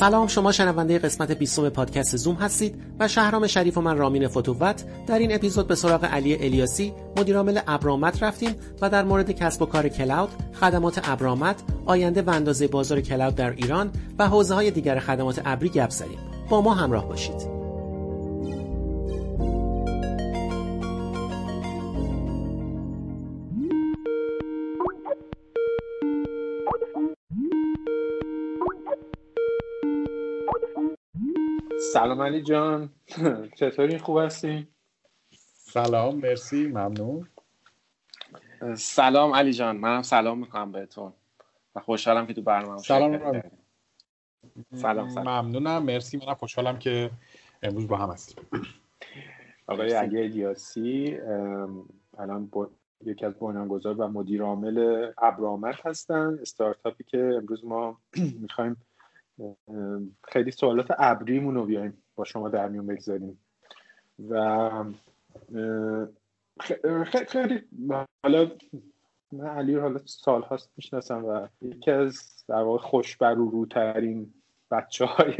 سلام شما شنونده قسمت 20 پادکست زوم هستید و شهرام شریف و من رامین فتووت در این اپیزود به سراغ علی الیاسی مدیرعامل ابرامت رفتیم و در مورد کسب و کار کلاود، خدمات ابرامت، آینده و اندازه بازار کلاود در ایران و حوزه های دیگر خدمات ابری گپ زدیم. با ما همراه باشید. سلام علی جان. چطوری؟ خوب هستی؟ سلام مرسی ممنون. سلام علی جان. منم سلام می‌کنم بهتون و خوشحالم که تو برنامه سلام سلام ممنونم مرسی. منم خوشحالم که امروز با هم هستیم. آقای علی الیاسی الان با... یکی از بنیانگذار و مدیر عامل ابرامت هستن. استارتاپی که امروز ما می‌خوایم خیلی سوالات ابریمون رو بیایم با شما در میون بگذاریم. و خیلی حالا من علی رو حالا سال هاست می‌شناسم و یکی از در واقع خوشبر و روترین بچه های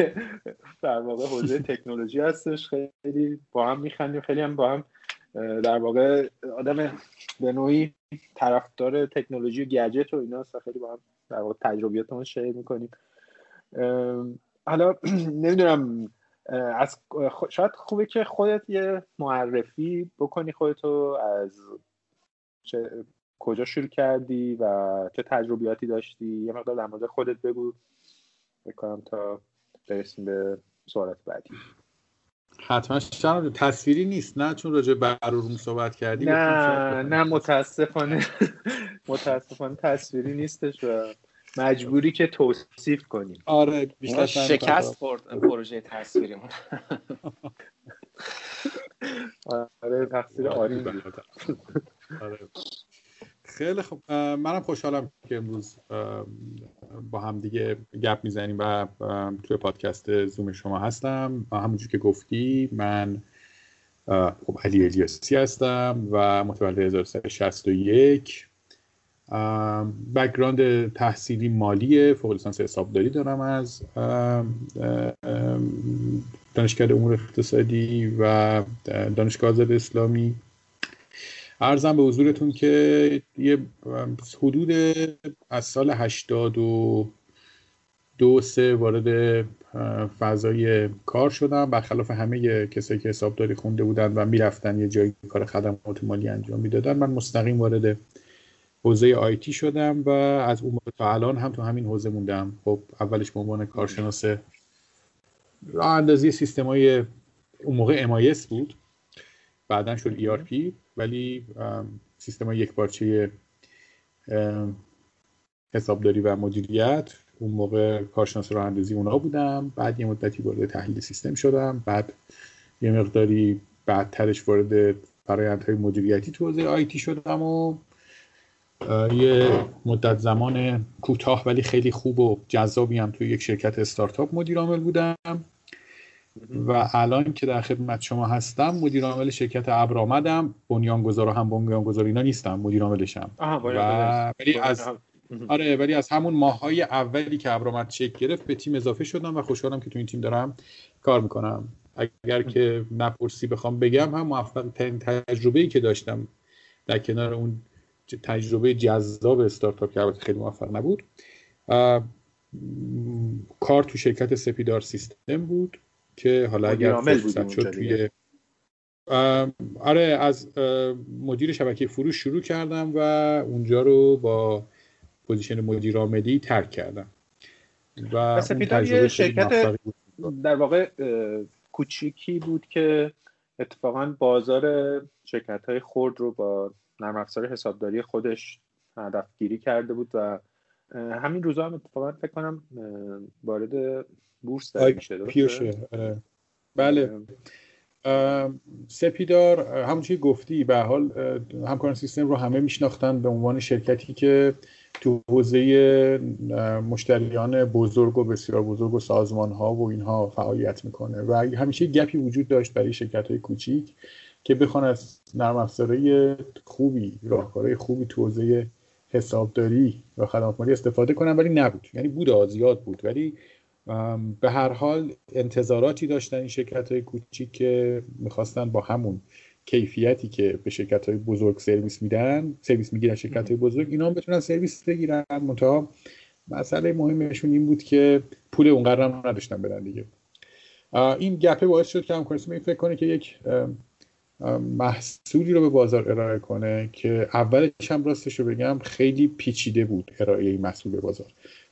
در واقع حوزه تکنولوژی هستش. خیلی با هم میخندیم خیلی هم با هم در واقع آدم به نوعی طرفدار تکنولوژی و گجت و اینا خیلی با هم در واقع تجربیاتمون شیر می‌کنیم. حالا نمی‌دونم از شاید خوبه که خودت یه معرفی بکنی خودتو از چه... کجا شروع کردی و چه تجربیاتی داشتی. یه مقدار در مورد خودت بگو. بکنم تا برسیم به سوالات بعدی. حتما شما تصویری نیست نه؟ چون راجع به روم صحبت کردی نه نه متاسفانه متاسفانه تصویری نیستش و مجبوری که توصیف کنیم. آره بیشتر شکست خورد پروژه تصویریمون. آره تقصیر آری آره. خیلی خوب. منم خوشحالم که امروز با هم دیگه گپ می‌زنیم و توی پادکست زوم شما هستم. همونجور که گفتی من خب علی الیاسی هستم و متولد 1361 بکگراند تحصیلی مالی فوق لیسانس حسابداری دارم از دانشکده امور اقتصادی و دانشگاه آزاد اسلامی. ارزم به حضورتون که یه حدود از سال 82 دو سه وارد فضای کار شدم. برخلاف همه کسایی که حسابداری خونده بودن و می‌رفتن یه جایی کار خدمات مالی انجام می‌دادن من مستقیم وارد حوزه آیتی شدم و از اون موقع تا الان هم تو همین حوزه موندم. خب اولش به عنوان کارشناس راه اندازی سیستم های اون موقع MIS بود. بعدا شد ERP ولی سیستم های یک بارچه حسابداری و مدیریت اون موقع کارشناس راه اندازی اونا بودم. بعد یه مدتی وارد تحلیل سیستم شدم. بعد یه مقداری بعدترش وارد فرایندهای مدیریتی تو حوزه آیتی شدم و یه مدت زمان کوتاه ولی خیلی خوب و جذابی هم توی یک شرکت استارتاپ مدیر عامل بودم. و الان که در خدمت شما هستم مدیر عامل شرکت ابرآمدم. بنیانگذار و هم بنیانگذار اینا نیستم مدیر عاملشم. و ولی از آره ولی از همون ماهای اولی که ابرامد شکل گرفت به تیم اضافه شدم و خوشحالم که تو این تیم دارم کار می‌کنم. اگر که نپرسی بخوام بگم هم موفق ترین تجربه ای که داشتم در کنار اون تجربه جذاب استارتاپ که البته خیلی موفق نبود. کار تو شرکت سپیدار سیستم بود که حالا اگر فرصت شد توی آره از مدیر شبکه فروش شروع کردم و اونجا رو با position مدیر عاملی ترک کردم. و سپیدار یه شرکت در واقع کوچیکی بود که اتفاقا بازار شرکت های خرد رو با نرم افزار حسابداری خودش هدفگیری کرده بود و همین روزا هم اتفاقا فکر کنم وارد بورس آره. بله. سپیدار همونجوری گفتی به حال همکاران سیستم رو همه میشناختن به عنوان شرکتی که تو حوزه مشتریان بزرگ و بسیار بزرگ و سازمان ها و اینها فعالیت می‌کنه. و همیشه گپی وجود داشت برای شرکت های کوچیک که بخوان از نرم خوبی راهکارهای خوبی تو حوزه حسابداری و خدمات مالی استفاده کنن ولی نبود. یعنی بود زیاد بود. ولی به هر حال انتظاراتی داشتن این شرکت های کوچیک که می‌خواستن با همون کیفیتی که به شرکت های بزرگ سرویس میدن سرویس می‌گیرن شرکت های بزرگ اینا هم بتونن سرویس بگیرن. منتها مسئله مهمشون این بود که پول اونقدر هم نداشتن بدن دیگه. این گپه باعث شد که همکارسی فکر کنه که یک محصولی رو به بازار ارائه کنه که اولش هم راستش رو بگم خیلی پیچیده بود ارائه این محصول به بازار.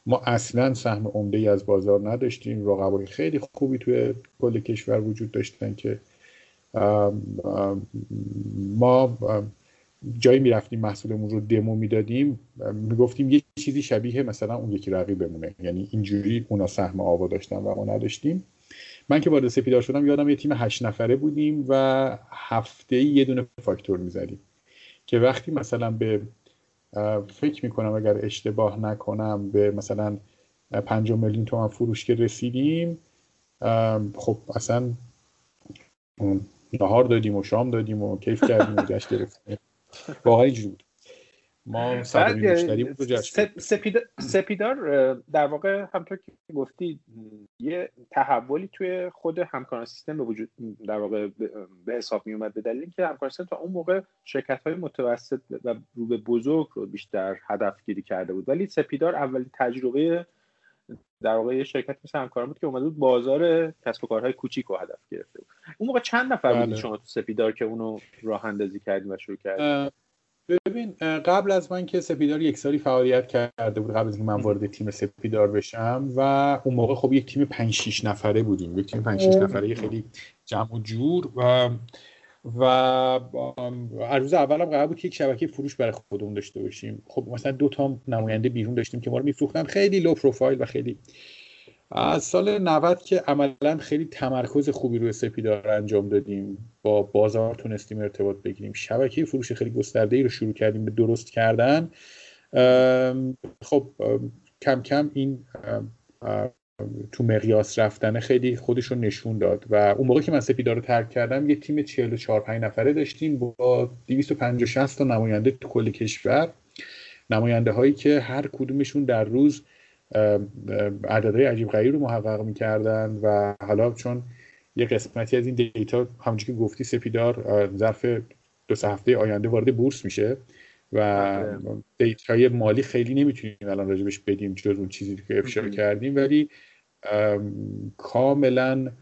ما اصلا سهم عمده ای از بازار نداشتیم. رقبای خیلی خوبی توی کل کشور وجود داشتن که ما جایی می‌رفتیم محصولمون رو دمو می‌دادیم می‌گفتیم یه چیزی شبیه مثلا اون یکی رقیب بمونه یعنی اینجوری اونا سهم آوا داشتن و ما نداشتیم. من که وارد سپیدار شدم یادم یه تیم هشت نفره بودیم و هفته یه دونه فاکتور می‌زدیم که وقتی مثلا به فکر می‌کنم اگر اشتباه نکنم به مثلا پنج میلیون تومن فروش که رسیدیم خب اصلا نهار دادیم و شام دادیم و کیف کردیم و جشن گرفتیم. واقعا اینجوری بود. ما سپیدار در واقع همطور که گفتی یه تحولی توی خود همکاران سیستم به وجود در واقع به حساب می اومد به دلیل اینکه همکاران سیستم تا اون موقع شرکت های متوسط و رو به بزرگ رو بیشتر هدف گیری کرده بود. ولی سپیدار اولین تجربه در واقع یه شرکت مثل همکاران بود که اومده بود بازار کسب و کارهای کوچیک رو هدف گرفته بود. اون موقع چند نفر بله. شما تو سپیدار که اونو راه اندازی کردیم و شروع کردیم ببین قبل از من که سپیدار یک سالی فعالیت کرده بود قبل از اینکه من وارد تیم سپیدار بشم و اون موقع خب یک تیم 5 6 نفره بودیم. یک تیم 5 6 نفره خیلی جمع و جور و و روز اول هم قرار بود که یک شبکه فروش برای خودمون داشته باشیم. خب مثلا دو تا نماینده بیرون داشتیم که ما رو میفروختن. خیلی لو پروفایل و خیلی از سال 90 که عملا خیلی تمرکز خوبی روی سپیدار انجام دادیم. با بازار تونستیم ارتباط بگیریم. شبکه فروش خیلی گسترده ای رو شروع کردیم به درست کردن. خب کم کم این تو مقیاس رفتن خیلی خودش رو نشون داد. و اون موقع که من سپیدار رو ترک کردم یه تیم 44 5 نفره داشتیم با 250 تا نماینده تو کل کشور. نماینده هایی که هر کدومشون در روز عددهای عجیب غریب رو محقق می‌کردن و حالا چون یه قسمتی از این دیتا همونجور که گفتی سپیدار ظرف دو سه هفته آینده وارد بورس میشه و بله. data ی مالی خیلی نمی‌تونیم الان راجبش بدیم جز اون چیزی که افشا کردیم ولی کاملا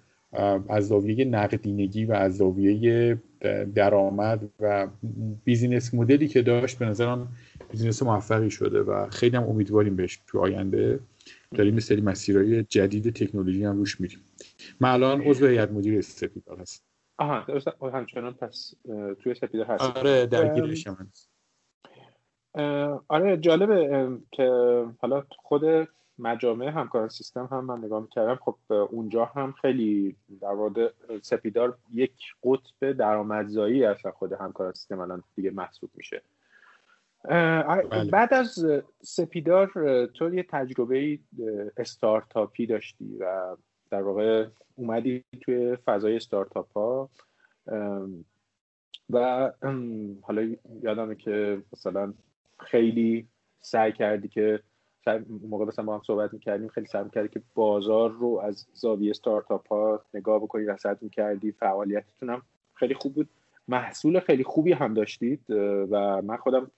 از زاویه نقدینگی و از زاویه درآمد و business model ی که داشت به نظرم business موفقی شده و خیلی هم امیدواریم بهش تو آینده داریم یه سری مسیرهای جدید تکنولوژی هم روش میریم. من الان عضو هیئت مدیر سپیدار هست آها درست همچنان پس توی سپیدار هست آره درگیرش هم آره جالبه که حالا خود مجامع همکاران سیستم هم من نگاه می‌کردم. خب اونجا هم خیلی در مورد سپیدار یک قطب درآمدزایی اصلا خود همکاران سیستم الان دیگه محسوب میشه. بله. بعد از سپیدار تو یه تجربه استارتاپی داشتی و در واقع اومدی توی فضای استارتاپ ها و حالا یادمه که مثلا خیلی سعی کردی که موقع مثلا با هم صحبت می‌کردیم خیلی سعی می‌کردی که بازار رو از زاویه استارتاپ ها نگاه بکنی رصد می‌کردی فعالیتتون هم خیلی خوب بود محصول خیلی خوبی هم داشتید و من خودم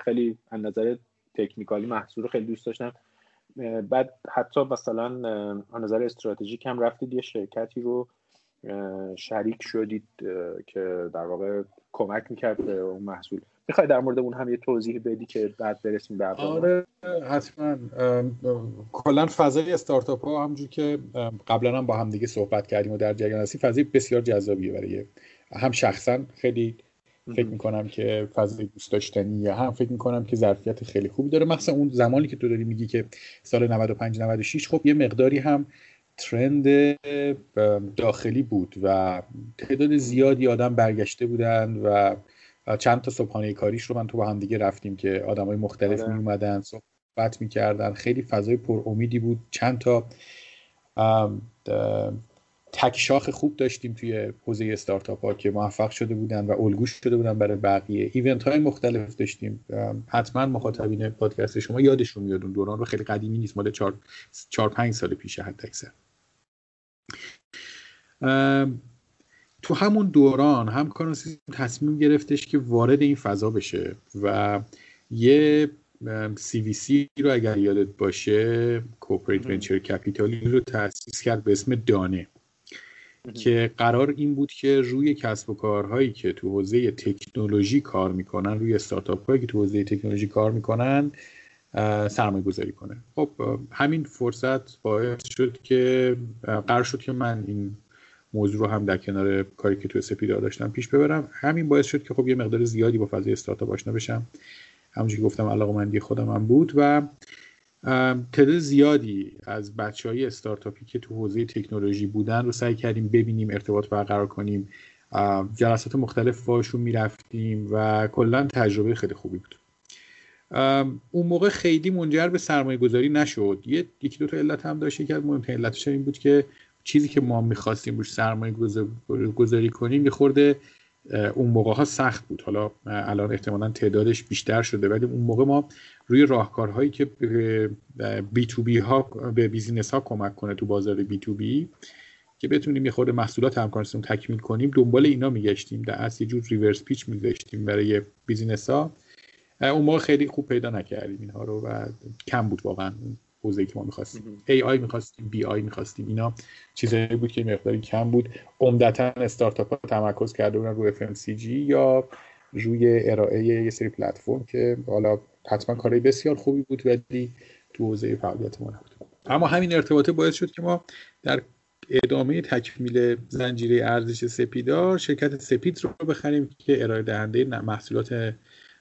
خیلی از نظر تکنیکالی محصول رو خیلی دوست داشتم. بعد حتی مثلا از نظر استراتژیک هم رفتید یه شرکتی رو شریک شدید که در واقع کمک می‌کرد به اون محصول. می‌خوای در مورد اون هم یه توضیح بدی که بعد برسیم به آره حتما. کلا فضای استارتاپ ها همونجور که قبلا هم با هم دیگه صحبت کردیم و در جریان هستیم فضای بسیار جذابیه برای هم شخصا خیلی فکر می‌کنم که فضای دوست داشتنی یا هم فکر می‌کنم که ظرفیت خیلی خوبی داره. مخصوصا اون زمانی که تو داری میگی که سال 95 96 خب یه مقداری هم ترند داخلی بود و تعداد زیادی آدم برگشته بودن و چند تا صبحانه کاریش رو من تو با هم دیگه رفتیم که آدمای مختلف آره. می اومدن صحبت می‌کردن. خیلی فضای پر امیدی بود. چند تا تک شاخ خوب داشتیم توی حوزه استارتاپ ها که موفق شده بودن و الگو شده بودن برای بقیه. event های مختلف داشتیم. حتما مخاطبین پادکست شما یادشون میاد اون دوران رو. خیلی قدیمی نیست. مال 4 4 5 سال پیشه حد اکثر تو همون دوران همکاران سیستم تصمیم گرفتش که وارد این فضا بشه و یه CVC رو اگر یادت باشه corporate venture capital ی رو تأسیس کرد به اسم دانه. که قرار این بود که روی کسب و کارهایی که تو حوزه تکنولوژی کار می‌کنن روی استارتاپ هایی که تو حوزه تکنولوژی کار می‌کنن سرمایه گذاری کنه. خب همین فرصت باعث شد که قرار شد که من این موضوع رو هم در کنار کاری که تو سپیدار داشتم پیش ببرم. همین باعث شد که خب یه مقدار زیادی با فضای استارتاپ آشنا بشم. همونجوری گفتم علاقه مندی خودم هم بود و تعداد زیادی از بچه های استارتاپی که تو حوزه تکنولوژی بودن رو سعی کردیم ببینیم ارتباط برقرار کنیم. جلسات مختلف باشون می‌رفتیم و کلا تجربه خیلی خوبی بود. اون موقع خیلی منجر به سرمایه گذاری نشد یکی دو تا علت هم داشت. یکی از مهمترین علتش این بود که چیزی که ما می‌خواستیم روش سرمایه گذاری کنیم یه اون موقع ها سخت بود. حالا الان احتمالا تعدادش بیشتر شده ولی اون موقع ما روی راهکارهایی که B2B ها به business ها کمک کنه تو بازار B2B که بتونیم یه خورده محصولات همکارانمون تکمیل کنیم دنبال اینا میگشتیم. در اصل یه جور reverse pitch میگشتیم برای business ها. اون موقع خیلی خوب پیدا نکردیم اینها رو و کم بود واقعا. حوزه‌ای که ما می‌خواستیم. AI می‌خواستیم BI می‌خواستیم. اینا چیزایی بود که مقداری کم بود. عمدتا استارتاپ ها تمرکز کرده بودن روی FMCG یا روی ارائه یه سری پلتفرم که حالا حتما کارهای بسیار خوبی بود ولی تو حوزه فعالیت ما نبود. اما همین ارتباطه باعث شد که ما در ادامه تکمیل زنجیره ارزش سپیدار شرکت سپید رو بخریم که ارائه دهنده محصولات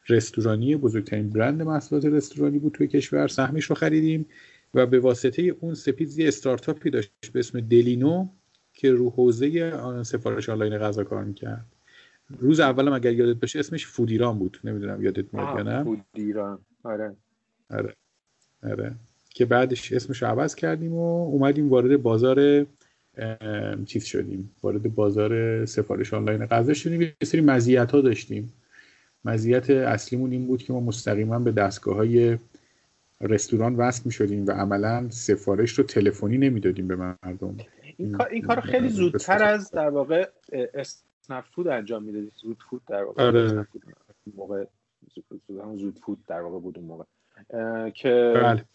رستورانی بزرگترین برند محصولات رستورانی بود توی کشور. سهمش رو خریدیم و به واسطه اون سپید یه استارتاپی داشت به اسم دلینو که رو حوزه سفارش آنلاین غذا کار می‌کرد. روز اولم اگر یادت باشه اسمش فودیران بود. نمی‌دونم یادت میاد یا نه؟ فودیران. آره. آره. آره. که بعدش اسمش رو عوض کردیم و اومدیم وارد بازار چیز شدیم. وارد بازار سفارش آنلاین غذا شدیم. یه سری مزیت ها داشتیم. مزیت اصلیمون این بود که ما مستقیما به دستگاه های رستوران وصل می شدیم و عملا سفارش رو تلفنی نمی‌دادیم به مردم. این کار این کار خیلی زودتر از در واقع اسنپ فود انجام می‌دادید زود فود در واقع. آره. موقع زود فود در واقع بود اون موقع. که بله.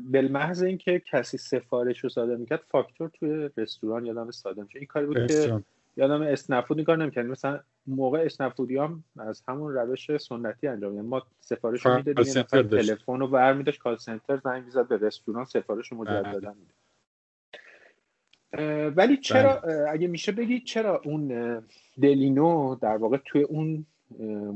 بالمحض اینکه کسی سفارش رو صادر می‌کرد فاکتور توی رستوران یادم صادر میشه این کاری بود که یادم اسنفود این کار نمی‌کردیم. مثلا موقع اسنفودی هم از همون روش سنتی انجام میدن ما سفارش رو می‌دادیم یه نفر تلفن رو برمیداشت کال سنتر زنگ می‌زد به رستوران سفارش رو مجددا میده ولی چرا بله. اگه میشه بگید چرا اون دلینو در واقع توی اون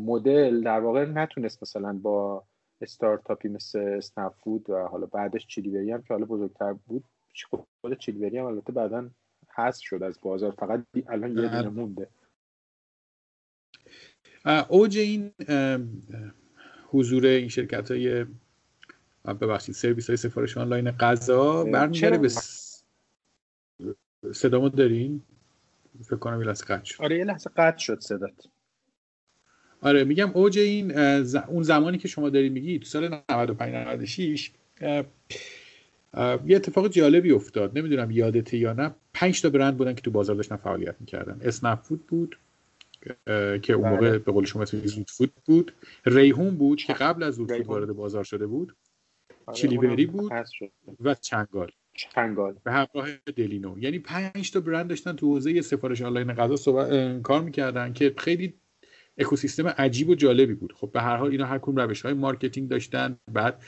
مدل در واقع نتونست مثلا با استارتاپی مثل اسنفود و حالا بعدش چیلیبری هم که حالا بزرگتر بود خود چیلیبری هم البته بعدا حذف شد از بازار فقط الان یه دونه مونده. اوج این حضور این شرکت های ببخشید سرویس های سفارش آنلاین غذا برمیگرده به صدامو دارین؟ فکر کنم یه لحظه قطع شد. آره یه لحظه قطع شد صدات. آره میگم اوج این اون زمانی که شما داری میگی تو سال 95 96 یه اتفاق جالبی افتاد. نمی‌دونم یادته یا نه. پنج تا برند بودن که تو بازار داشتن فعالیت می‌کردن. اسنپ فود بود که اون موقع بله. به قول شما زود فود بود. ریحون بود که قبل از زود فود وارد بازار شده بود. آره، چیلیوری بود و چنگال. چنگال. به همراه دلینو. یعنی پنج تا برند داشتن تو حوزه سفارش آنلاین غذا کار می‌کردن که خیلی اکوسیستم عجیب و جالبی بود. خب به هر حال اینا هر کدوم روش های marketing داشتن. بعد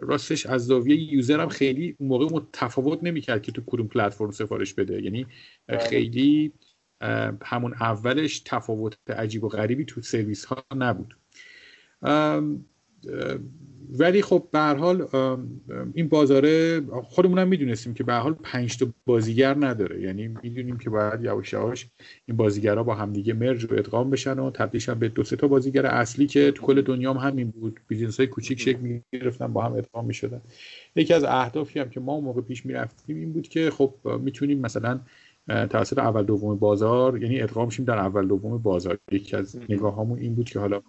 راستش از زاویه user هم خیلی اون موقع متفاوت نمی‌کرد که تو کدوم پلتفرم سفارش بده یعنی بله. خیلی همون اولش تفاوت عجیب و غریبی تو سرویس ها نبود ولی خب به حال این بازاره خودمون هم می‌دونستیم که به حال پنج تا بازیگر نداره. یعنی می‌دونیم که باید یواش یواش این بازیگرا با همدیگه merge و ادغام بشن و تبدیل به دو سه تا بازیگر اصلی که تو کل دنیا هم همین بود. business های کوچیک شکل می‌گرفتن با هم ادغام می‌شدن. یکی از اهدافی هم که ما موقع پیش می‌رفتیم این بود که خب می‌تونیم مثلا توسط اول دوم بازار یعنی ادغام میشیم در اول دوم بازار. یکی از نگاه همون این بود که حالا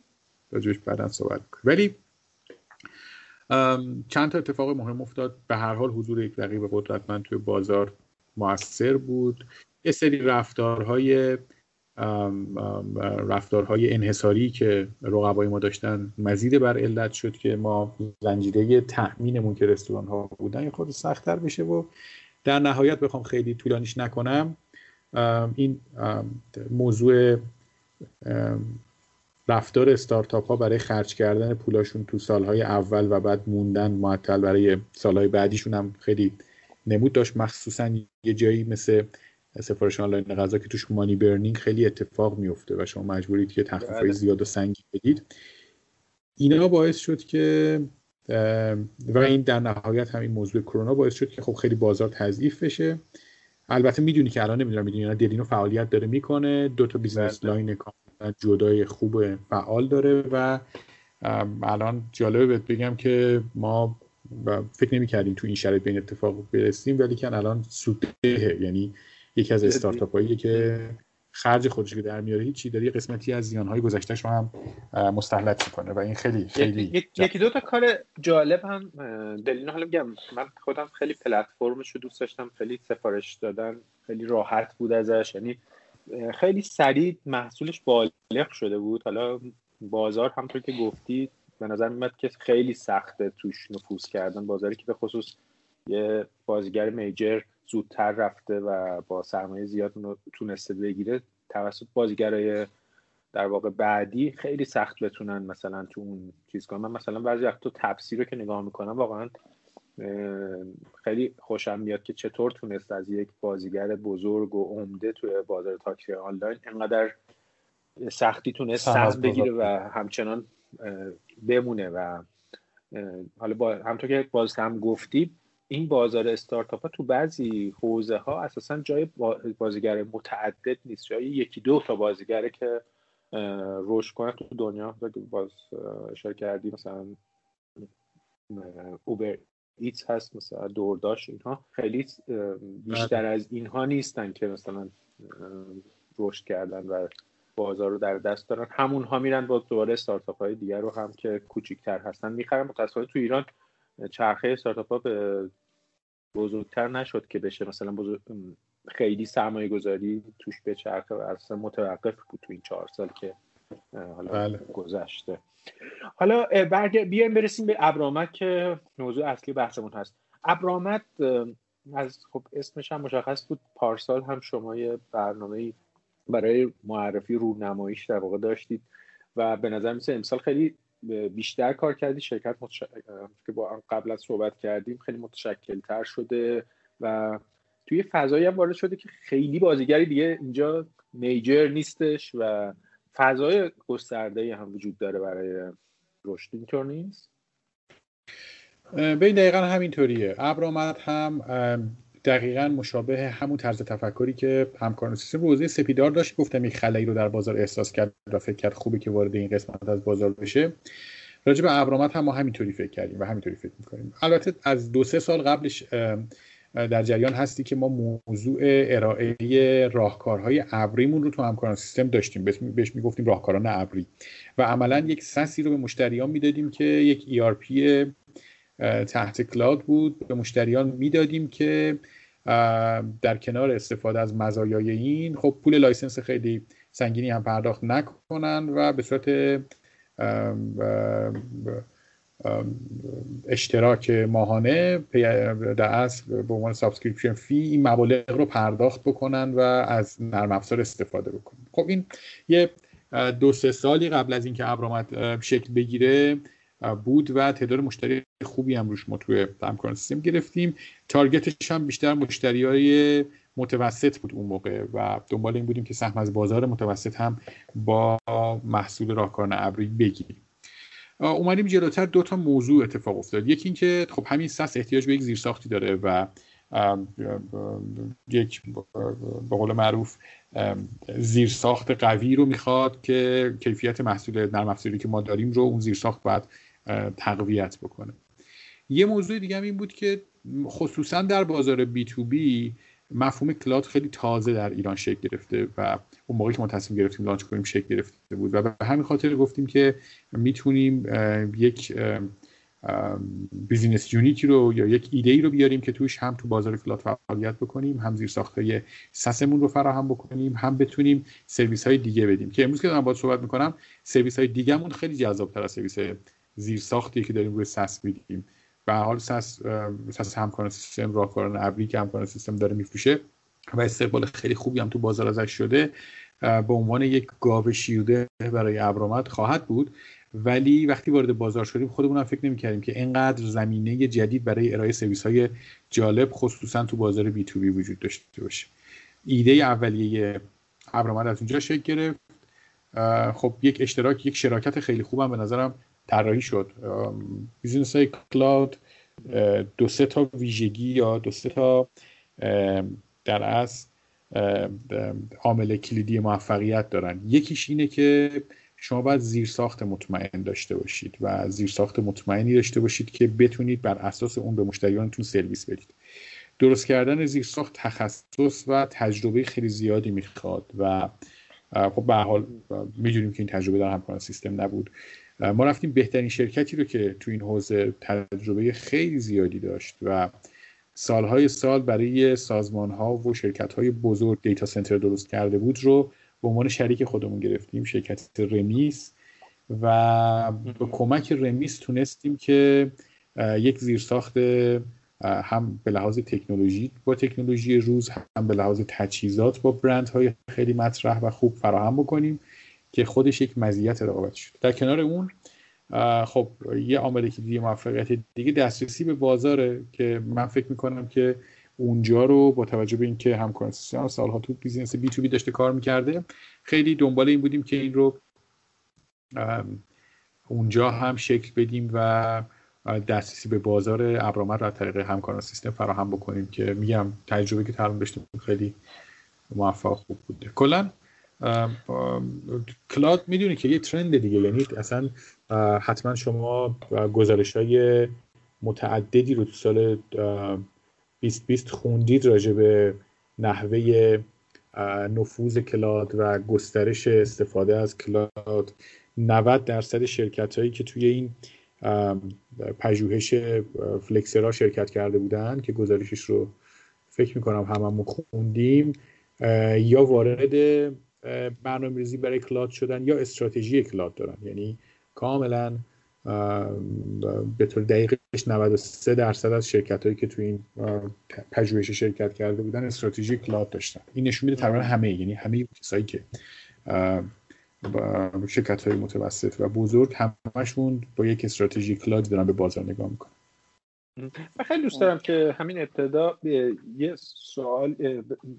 راجبش بعدا صحبت ولی چند تا اتفاق مهم افتاد. به هر حال حضور یک رقیب قدرتمند توی بازار موثر بود. یه سری رفتارهای رفتارهای انحصاری که رقبای ما داشتن مزید بر علت شد که ما زنجیره تأمینمون که رستوران ها بودن یه خود سختتر بشه و در نهایت بخوام خیلی طولانیش نکنم. این موضوع رفتار استارتاپ ها برای خرج کردن پولاشون تو سالهای اول و بعد موندن معطل برای سالهای بعدیشون هم خیلی نمود داشت. مخصوصا یه جایی مثل سفارش آنلاین غذا که توش مانی برنینگ خیلی اتفاق میفته و شما مجبورید که تخفیفای بله. زیاد و سنگی بدید. اینا باعث شد که و این در نهایت همین موضوع کرونا باعث شد که خب خیلی بازار تضعیف بشه. البته می‌دونی که الان نمی‌دونم می‌دونی دلینو فعالیت داره می‌کنه دو تا business بله. line جدای خوب فعال داره و الان جالبه بهت بگم که ما فکر نمی کردیم تو این شرایط به این اتفاق برسیم ولی که الان سوده یعنی یکی از استارتاپ هایی که خرج خودش که در میاره هیچی. داره یه قسمتی از زیان های گذشتهش رو هم مستهلک می‌کنه و این خیلی خیلی یکی دو تا کار جالب هم دلیل حالا میگم من خودم خیلی پلتفرمش رو دوست داشتم خیلی سفارش دادن خیلی راحت بود ازش. یعنی خیلی سریع محصولش بالغ شده بود. حالا بازار همطور که گفتی به نظر میاد که خیلی سخته توش نفوذ کردن. بازاری که به خصوص یه بازیگر میجر زودتر رفته و با سرمایه زیاد تونسته بگیره توسط بازیگرای در واقع بعدی خیلی سخت بتونن مثلا تو اون چیز کنن من مثلا بعضی وقت تو تفسیر رو که نگاه می‌کنم واقعا خیلی خوشم میاد که چطور تونست از یک بازیگر بزرگ و عمده توی بازار تاکسی آنلاین انقدر سختی تونست سهم بگیره و همچنان بمونه و حالا با همطور که باز هم گفتی این بازار استارتاپ ها تو بعضی حوزه ها اساسا جای بازیگر متعدد نیست. جای یکی دو تا بازیگره که رشد کنه تو دنیا. باز اشاره کردی مثلا اوبر ایتس هست مثلا دورداش اینها خیلی بیشتر از اینها نیستن که مثلا رشد کردن و بازار رو در دست دارن. همون ها میرن با دوباره استارتاپ های دیگر رو هم که کوچیکتر هستن می‌خرن. متاسفانه تو ایران چرخه استارتاپ ها به بزرگتر نشد که بشه. مثلا بزرگ... خیلی سرمایه گذاری توش به چرخه و اصلا متوقف بود تو این چهار سال که حالا بله. گذشته. حالا برگ... بیایم برسیم به ابرامت که موضوع اصلی بحثمون هست. ابرامت از خب اسمش هم مشخص بود. پارسال هم شما یه برنامه برای معرفی رونماییش در واقع داشتید و به نظر میسه امسال خیلی بیشتر کار کردی شرکت که با قبل از صحبت کردیم خیلی متشکل تر شده و توی فضایی هم وارد شده که خیلی بازیگری دیگه اینجا میجر نیستش و فضای گسترده هم وجود داره برای رشد. اینطور نیست؟ به دقیقا همینطوریه. ابرامت هم دقیقا مشابه همون طرز تفکری که همکاران سیستم روزه سپیدار داشت. گفتم یک خلایی رو در بازار احساس کرد و فکر کرد خوبه که وارد این قسمت از بازار بشه. راجع به ابرامت هم ما همینطوری فکر کردیم و همینطوری فکر می‌کنیم. البته از دو سه سال قبلش در جریان هستی که ما موضوع ارائه راهکارهای ابریمون رو تو همکاران سیستم داشتیم. بهش می‌گفتیم راهکاران ابری. و عملا یک SaaS ی رو به مشتریان می‌دادیم که یک ERP تحت cloud بود. به مشتریان می‌دادیم که در کنار استفاده از مزایای این خب پول license خیلی سنگینی هم پرداخت نکنن و به صورت اشتراک ماهانه در اصل به عنوان subscription fee این مبالغ رو پرداخت بکنن و از نرم افزار استفاده بکنن. خب این یه دو سه سالی قبل از اینکه ابرآمد شکل بگیره بود و تعداد مشتری خوبی هم روش ما توی همکاران سیستم گرفتیم. target ش هم بیشتر مشتری های متوسط بود اون موقع و دنبال این بودیم که سهم از بازار متوسط هم با محصول راهکاران ابری بگیریم. اومدیم جلوتر. دو تا موضوع اتفاق افتاد. یکی اینکه خب همین SaaS احتیاج به یک زیرساختی داره و یک به قول معروف زیرساخت قوی رو می‌خواد که کیفیت محصول نرم افزاری که ما داریم رو اون زیرساخت باید تقویت بکنه. یه موضوع دیگه هم این بود که خصوصا در بازار B2B مفهوم cloud خیلی تازه در ایران شکل گرفته و اون موقعی که ما تصمیم گرفتیم launch کنیم شکل گرفته بود و به همین خاطر گفتیم که می‌تونیم یک business unit ی رو یا یک ایده ای رو بیاریم که توش هم تو بازار cloud فعالیت بکنیم هم زیر ساختای SaaS مون رو فراهم بکنیم هم بتونیم سرویس های دیگه بدیم. که امروز که دارم باید صحبت می‌کنم سرویس های دیگهمون خیلی جذاب تر از سرویس زیر ساختی که داریم روی SaaS میدیم به حال SaaS SaaS همکاران سیستم راهکاران ابری که همکاران سیستم داره میفروشه و استقبال خیلی خوبی هم تو بازار ازش شده به عنوان یک گاو شیرده برای ابرآمد خواهد بود. ولی وقتی وارد بازار شدیم خودمون هم فکر نمی‌کردیم که اینقدر زمینه جدید برای ارائه سرویس های جالب خصوصا تو بازار B2B وجود داشته باشه. ایده اولیه ابرآمد از اونجا شکل گرفت. خب یک اشتراک یک شراکت خیلی خوبم به نظرم طراحی شد. business های cloud دو سه تا ویژگی یا دو سه تا در اصل عامل کلیدی موفقیت دارن. یکیش اینه که شما باید زیرساخت مطمئن داشته باشید و زیرساخت مطمئنی داشته باشید که بتونید بر اساس اون به مشتریانتون سرویس بدید. درست کردن زیرساخت تخصص و تجربه خیلی زیادی می‌خواد و خب به حال می‌دونیم که این تجربه در همکاران سیستم نبود. ما رفتیم بهترین شرکتی رو که تو این حوزه تجربه خیلی زیادی داشت و سالهای سال برای سازمان ها و شرکت های بزرگ دیتا سنتر درست کرده بود رو به عنوان شریک خودمون گرفتیم شرکت رمیس. و با کمک رمیس تونستیم که یک زیرساخت هم به لحاظ تکنولوژی با تکنولوژی روز هم به لحاظ تجهیزات با برندهای خیلی مطرح و خوب فراهم بکنیم. که خودش یک مزیت رقابت شد. در کنار اون خب یه عامل دیگه موفقیت دیگه دسترسی به بازاره که من فکر می‌کنم که اونجا رو با توجه به اینکه همکاران سیستم سالها تو بیزینس بی تو بی داشته کار می‌کرده خیلی دنبال این بودیم که این رو اونجا هم شکل بدیم و دسترسی به بازار ابرامت رو از طریق همکاران سیستم فراهم بکنیم که میگم تجربه که تقریبا داشتیم خیلی موفق خوب بوده. کلا cloud می‌دونی که یه trend دیگه یعنی اصلا حتما شما گزارش های متعددی رو تو سال 2020 خوندید راجع به نحوه نفوذ cloud و گسترش استفاده از cloud 90 درصد شرکت هایی که توی این پژوهش Flexera شرکت کرده بودن که گزارشش رو فکر می‌کنم هممون خوندیم یا وارد برنامه ریزی برای cloud شدن یا استراتژی cloud دارن. یعنی کاملا به طور دقیقش 93 درصد از شرکت هایی که تو این پژوهش شرکت کرده بودن استراتژی cloud داشتن. این نشون میده تقریبا همه یعنی همه کسایی که شرکت های متوسط و بزرگ همشون با یک استراتژی cloud دارن به بازار نگاه می‌کنن. من خیلی دوست دارم که همین ابتدا یه سوال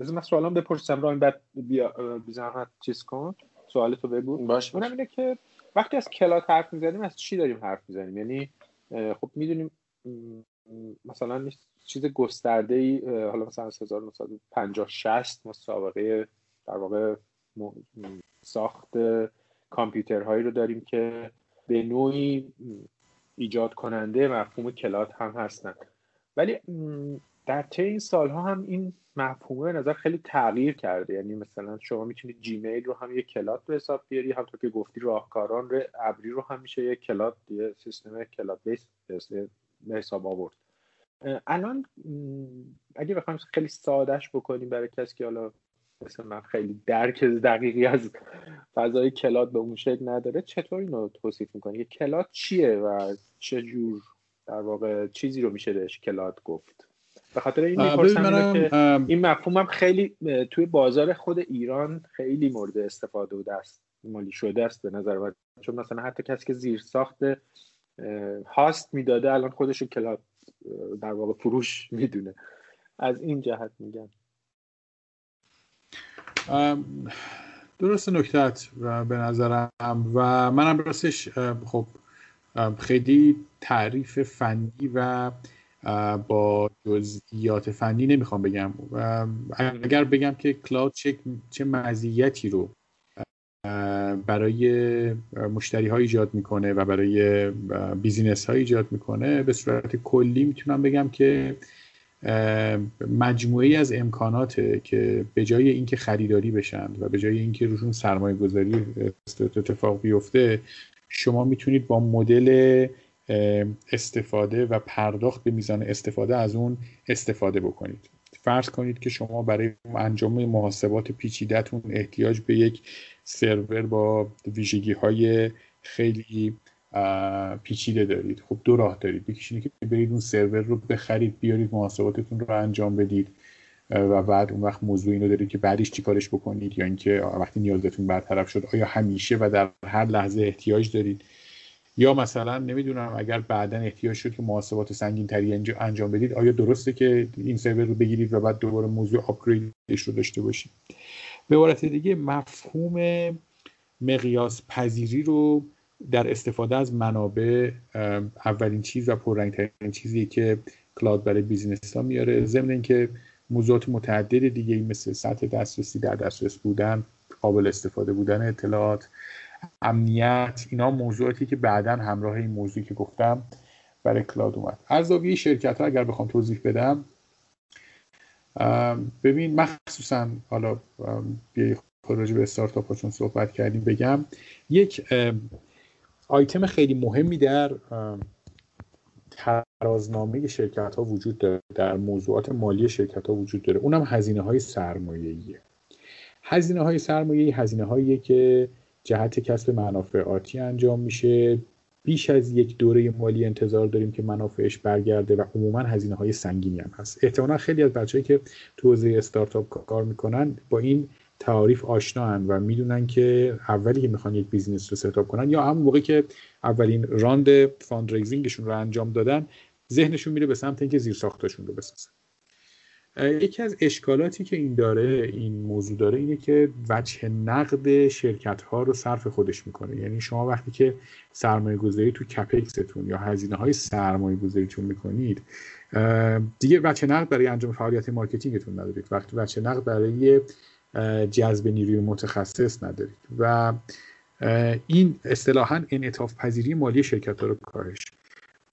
بذار من سوالام بپرسم را این بعد بیا چیز کن. سوالتو بگو. باش اونم اینه که وقتی از کلات حرف می‌زنیم از چی داریم حرف می‌زنیم؟ یعنی خب می‌دونیم مثلا چیز گسترده ای حالا مثلا از 1950 60 ما سابقه در واقع ساخت کامپیوترهایی رو داریم که به نوعی ایجاد کننده مفهوم کلات هم هستن. ولی در طی این سالها هم این مفهومه نظر خیلی تغییر کرده. یعنی مثلا شما می‌تونید جیمیل رو هم یه کلات به حساب بیاری همطور که گفتی راهکاران رو ابری رو هم میشه یه کلات یه سیستم کلات بیس به حساب آورد. الان اگه بخوایم خیلی سادهش بکنیم برای کسی که حالا مثل من خیلی درک دقیقی از فضای کلات به اون شکل نداره. چطور اینو توصیف می‌کنی؟ یه کلات چیه و چه جور در واقع چیزی رو میشه بهش کلات گفت؟ به خاطر این می‌پرسم که این مفهوم خیلی توی بازار خود ایران خیلی مورد استفاده و دست مالی شده است به نظر من. چون مثلا حتی کسی که زیر ساخت هاست می‌داده الان خودش کلات در واقع فروش می‌دونه. از این جهت میگم. درست نکتت به نظرم و منم راستش خب خیلی تعریف فنی و با جزئیات فنی نمی‌خوام بگم. اگر بگم که کلاود چه, چه مزیتی رو برای مشتری ها ایجاد می‌کنه و برای بیزینس ها ایجاد می‌کنه به صورت کلی می‌تونم بگم که مجموعه از امکاناته که به جای اینکه خریداری بشن و به جای اینکه روشون سرمایه گذاری اتفاق بیفته شما می‌تونید با مدل استفاده و پرداخت به میزان استفاده از اون استفاده بکنید. فرض کنید که شما برای انجام محاسبات پیچیدهتون احتیاج به یک سرور با ویژگی های خیلی پیچیده دارید. خب دو راه دارید. یکیش اینه که برید اون سرور رو بخرید بیارید محاسباتتون رو انجام بدید. و بعد اون وقت موضوع اینو دارید که بعدش چیکارش بکنید. یا اینکه وقتی نیازتون برطرف شد آیا همیشه و در هر لحظه احتیاج دارید؟ یا مثلا نمی‌دونم اگر بعدا احتیاج شد که محاسبات سنگین تری انجام بدید آیا درسته که این سرور رو بگیرید و بعد دوباره موضوع آپگریدش رو داشته باشید؟ به عبارت دیگه مفهوم مقیاس پذیری رو در استفاده از منابع اولین چیز و پررنگترین چیزی که cloud برای business ها میاره. ضمن اینکه موضوعات متعدد دیگه مثل سطح دسترسی در دسترس بودن قابل استفاده بودن اطلاعات امنیت اینا موضوعاتی که بعدا همراه این موضوعی که گفتم برای cloud اومد. از زاویه شرکت ها اگر بخوام توضیح بدم. ببین مخصوصا حالا بیای راجع به استارتاپ چون صحبت کردیم بگم. یک آیتم خیلی مهمی در ترازنامه شرکت ها وجود داره در موضوعات مالی شرکت ها وجود داره. اونم هزینه های سرمایه هزینه های سرمایه هزینه هایی که جهت کسب منافع آتی انجام میشه. بیش از یک دوره مالی انتظار داریم که منافعش برگرده و عموما هزینه های سنگینی هم هست. احتمالا خیلی از بچه‌ای که تو حوزه استارتاپ کار می‌کنن با این تعاریف آشنا و می‌دونن که اولی که می‌خوان یک business رو setup کنن یا همون موقعی که اولین round fundraising شون رو انجام دادن ذهنشون میره به سمت اینکه زیر ساختاشون رو بسازن. یکی از اشکالاتی که این داره این موضوع داره اینه که وجه نقد شرکت ها رو صرف خودش می‌کنه. یعنی شما وقتی که سرمایه گذاری تو CAPEX تون یا هزینه های سرمایه گذاریتون می‌کنید دیگه وجه نقد برای انجام فعالیت marketing تون ندارید. وقتی وجه نقد برای جذب نیروی متخصص ندارید. و این اصطلاحا انعطاف پذیری مالی شرکت ها رو کاهش.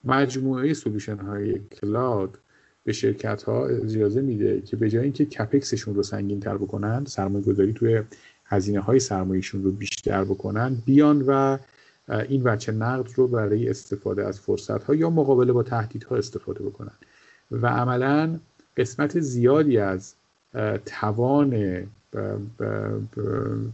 مجموعه solution های cloud به شرکت ها اجازه میده که به جای اینکه CAPEX شون رو سنگین تر بکنن سرمایه گذاری توی هزینه های سرمایهشون رو بیشتر بکنن بیان و این وجه نقد رو برای استفاده از فرصت ها یا مقابله با تهدیدها استفاده بکنن. و عملا قسمت زیادی از توان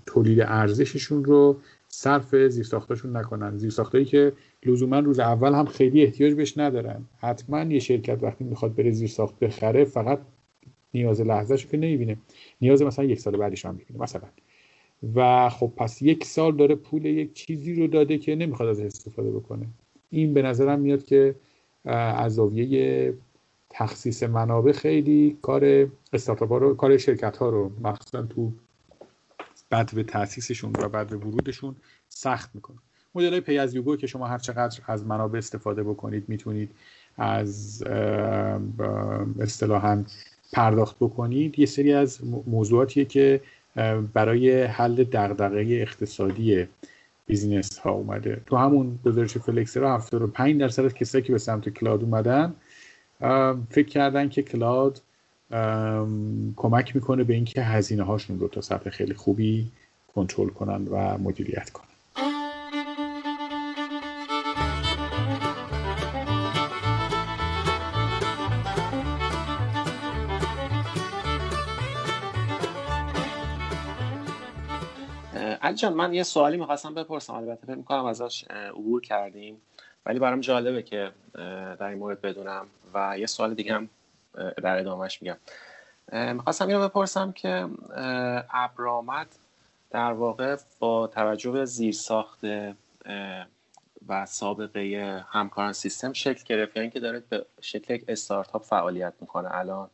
تولید ارزششون رو صرف زیرساختاشون نکنن. زیرساختایی که لزوما روز اول هم خیلی احتیاج بهش ندارن. حتما یه شرکت وقتی می‌خواد بره زیرساخت بخره فقط نیاز لحظهش که نمی‌بینه. نیاز مثلا یک سال بعدش هم می‌بینه مثلا. و خب پس یک سال داره پول یک چیزی رو داده که نمی‌خواد از استفاده بکنه. این به نظرم میاد که از زاویه تخصیص منابع خیلی کار استارتاپ رو کار شرکت ها رو مخصوصا تو بعد به تاسیسشون و بعد به ورودشون سخت می‌کنه. مدل های پی از یوگو که شما هر چقدر از منابع استفاده بکنید می‌تونید از اصطلاحا پرداخت بکنید. یه سری از موضوعاتیه که برای حل دغدغه اقتصادی business ها اومده. تو همون گزارش Flexera 75 درصد کسایی که به سمت cloud اومدن فکر کردن که cloud کمک می‌کنه به اینکه هزینه هاشون رو تا سطح خیلی خوبی کنترل کنن و مدیریت کنن. علی من یه سوالی می‌خواستم بپرسم. البته فکر می‌کنم ازش عبور کردیم. ولی برام جالبه که در این مورد بدونم و یه سوال دیگه هم در ادامهش میگم. می‌خواستم اینو بپرسم که ابرامد در واقع با توجه به زیرساخت و سابقه همکاران سیستم شکل گرفت یعنی که داره به شکل یک استارتاپ فعالیت می‌کنه الان؟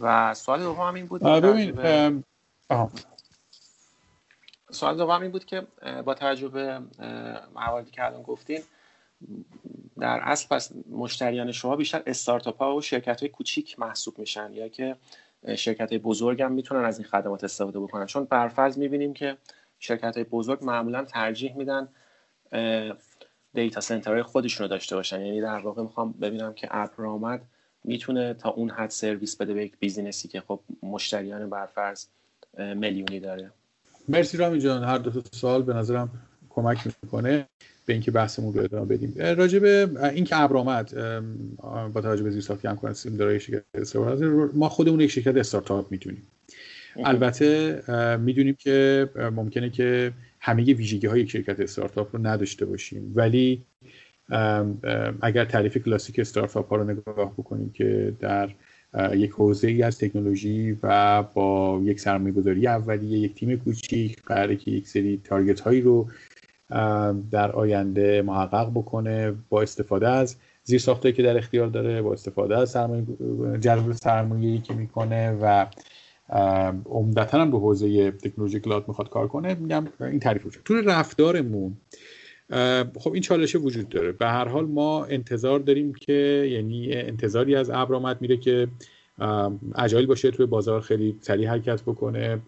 و سوال دوم این بود ببین سوال دوم این بود که با توجه به مواردی که الان گفتین در اصل پس مشتریان شما بیشتر استارتاپ ها و شرکت های کوچیک محسوب میشن یا که شرکت های بزرگ هم می‌تونن از این خدمات استفاده بکنن. چون برفرض می‌بینیم که شرکت های بزرگ معمولا ترجیح میدن دیتا سنترهای خودشون رو داشته باشن. یعنی در واقع می‌خوام ببینم که ابر آمد می‌تونه تا اون حد سرویس بده به یک business ی که خب مشتریان برفرض میلیونی داره. مرسی رامی جان. هر دو سوال به نظرم کمک می‌کنه به اینکه بحثمون رو ادامه بدیم. راجع به اینکه ابرآمد با توجه به زیرساختی هم کنیم داره شرکت ما خودمون یک شرکت استارتاپ می‌دونیم. البته می‌دونیم که ممکنه که همه ویژگی های یک شرکت استارتاپ رو نداشته باشیم. ولی اگر تعریف کلاسیک استارتاپ ها رو نگاه بکنیم که در یک حوزه ای از تکنولوژی و با یک سرمایه گذاری اولیه یک تیم کوچیک قراره که یک سری target هایی رو در آینده محقق بکنه با استفاده از زیر ساختایی که در اختیار داره با استفاده از سرمایه جذب سرمایه‌ای که می‌کنه و عمدتا هم به حوزه تکنولوژی cloud می‌خواد کار کنه میگم این تعریف وجود تو رفتارمون خب این چالش وجود داره. به هر حال ما انتظار داریم که یعنی انتظاری از ابر میره که اجایل باشه توی بازار خیلی سریع حرکت بکنه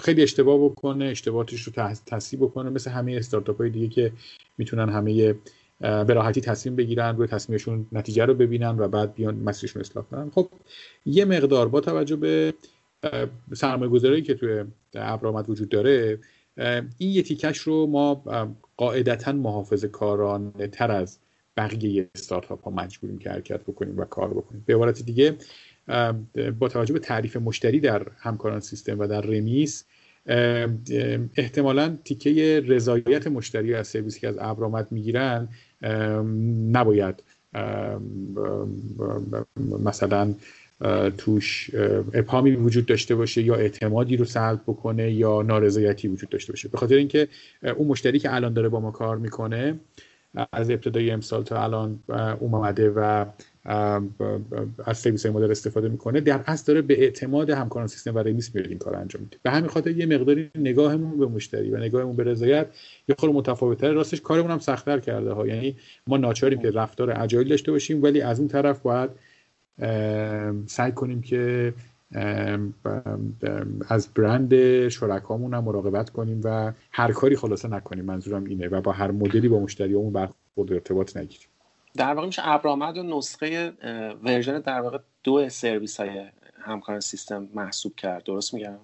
خیلی اشتباه بکنه اشتباهاتش رو تصحیح بکنه مثل همه استارتاپ های دیگه که می‌تونن همه به راحتی تصمیم بگیرن روی تصمیمشون نتیجه رو ببینن و بعد بیان مسیرشون اصلاح کنن. خب یه مقدار با توجه به سرمایه گذاری که توی ابرامت وجود داره این یه تیکش رو ما قاعدتا محافظ کارانه تر از بقیه استارتاپ ها مجبوریم که حرکت بکنیم و کار بکنیم. به عبارت دیگه با توجه به تعریف مشتری در همکاران سیستم و در رمیس احتمالا تیکه رضایت مشتری از سرویسی که از ابرامت می‌گیرن نباید مثلا توش ابهامی وجود داشته باشه یا اعتمادی رو سلب بکنه یا نارضایتی وجود داشته باشه. به خاطر اینکه اون مشتری که الان داره با ما کار می‌کنه از ابتدای امسال تا الان اومده و از سرویس مدل استفاده می‌کنه. در اصل داره به اعتماد همکاران سیستم و رمیس میاد این کار انجام میده. به همین خاطر یه مقداری نگاهمون به مشتری و نگاهمون به رضایت یه خورده متفاوته راستش کارمون هم سختتر کرده ها. یعنی ما ناچاریم که رفتار اجایل داشته باشیم ولی از اون طرف باید سعی کنیم که از برند شرکامون هم مراقبت کنیم و هر کاری خلاصه نکنیم. منظورم اینه و با هر مدلی با مشتریامون برخورد ارتباط نگیریم. در واقع میشه ابرآمد رو نسخه version در واقع دو سرویس های همکاران سیستم محسوب کرد. درست میگم؟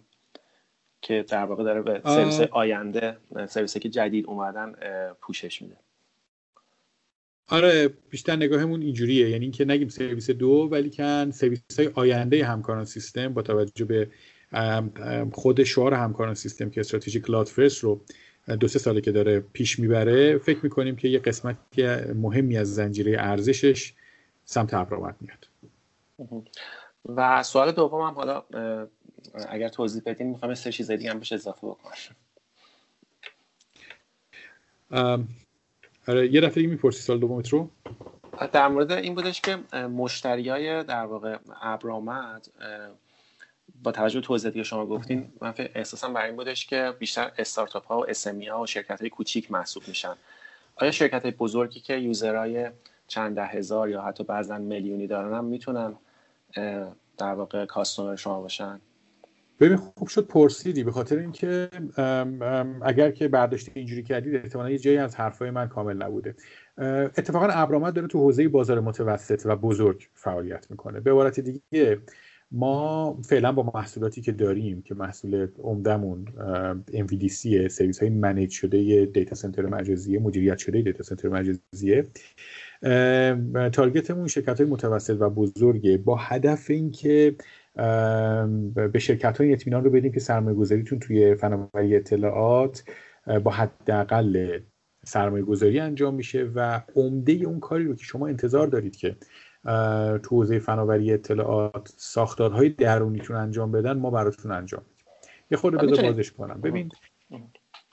که در واقع داره به سرویس آینده سرویس که جدید اومدن پوشش میده. آره بیشتر نگاهمون اینجوریه. یعنی اینکه نگیم سرویس دو ولیکن سرویس های آینده همکاران سیستم با توجه به خود شعار همکاران سیستم که استراتژی cloud first رو دو سه ساله که داره پیش می‌بره فکر می‌کنیم که یه قسمتی مهمی از زنجیره ارزشش سمت ابرآمد میاد. و سوال دوم هم حالا اگر توضیح بدین می‌خوام سه چیز دیگه هم بهش اضافه بکنم. آره یه دفعه می‌پرسی سال دومت رو؟ در مورد این بودش که مشتری های در واقع ابرامد با توجه به توضیحاتی که شما گفتین من احساسم بر این بودش که بیشتر استارتاپ ها و اسمی ها و شرکت های کوچیک محسوب میشن. آیا شرکت های بزرگی که یوزرهای چند ده هزار یا حتی بعضا میلیونی دارن هم می‌تونن در واقع کاستومر شما باشن؟ ببین خوب شد پرسیدی به خاطر اینکه اگر که برداشت اینجوری کردید احتمالا یه جایی از حرفای من کامل نبوده. اتفاقا ابرامت داره تو حوزه بازار متوسط و بزرگ فعالیت می‌کنه. به عبارت دیگه ما فعلا با محصولاتی که داریم که محصول عمدمون MVDC سرویس های منیج شده دیتا سنتر مجازیه مدیریت شده دیتا سنتر مجازیه. تارگتمون شرکت های متوسط و بزرگه با هدف اینکه به شرکت های اطمینان رو بدیم که سرمایه گذاریتون توی فناوری اطلاعات با حداقل سرمایه گذاری انجام میشه و عمده اون کاری رو که شما انتظار دارید که تو حوزه فناوری اطلاعات ساختارهای درونیتون انجام بدن ما براتون انجام میدیم. یه خورده بذار بازش کنم. ببین.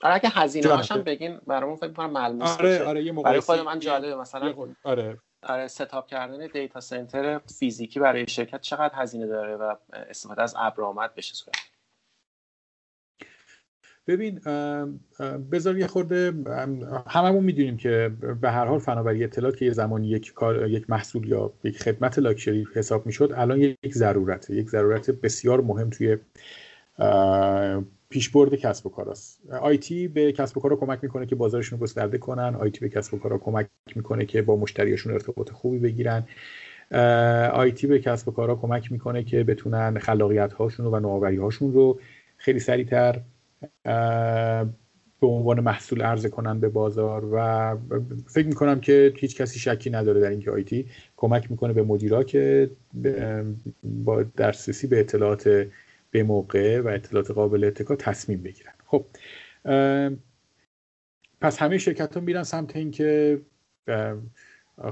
آره اگه هزینه هاشم بگین برامون فکر کنم ملموس آره آره یه برای خود من جالبه مثلا آره. آره ستاپ کردن دیتا سنتر فیزیکی برای شرکت چقدر هزینه داره و استفاده از ابر بشه صورت؟ ببین بذار یه خورده هممون می‌دونیم که به هر حال فناوری اطلاعات که یه زمانی یک کار یک محصول یا یک خدمت لاکچری حساب می‌شد الان یک ضرورته. یک ضرورت بسیار مهم توی پیشبرد کسب و کار است. آیتی به کسب و کارا کمک می‌کنه که بازارشون رو گسترده کنن. آیتی به کسب و کارا کمک می‌کنه که با مشتریاشون ارتباط خوبی بگیرن. آیتی به کسب و کارها کمک می‌کنه که بتونن خلاقیت هاشون و نوآوری هاشون رو خیلی سریعتر به عنوان محصول عرضه کنن به بازار و فکر می‌کنم که هیچ کسی شکی نداره در اینکه آیتی کمک می‌کنه به مدیرا که با دسترسی به اطلاعات به موقع و اطلاعات قابل اتکا تصمیم بگیرن. خب پس همه شرکت ها میرن سمت اینکه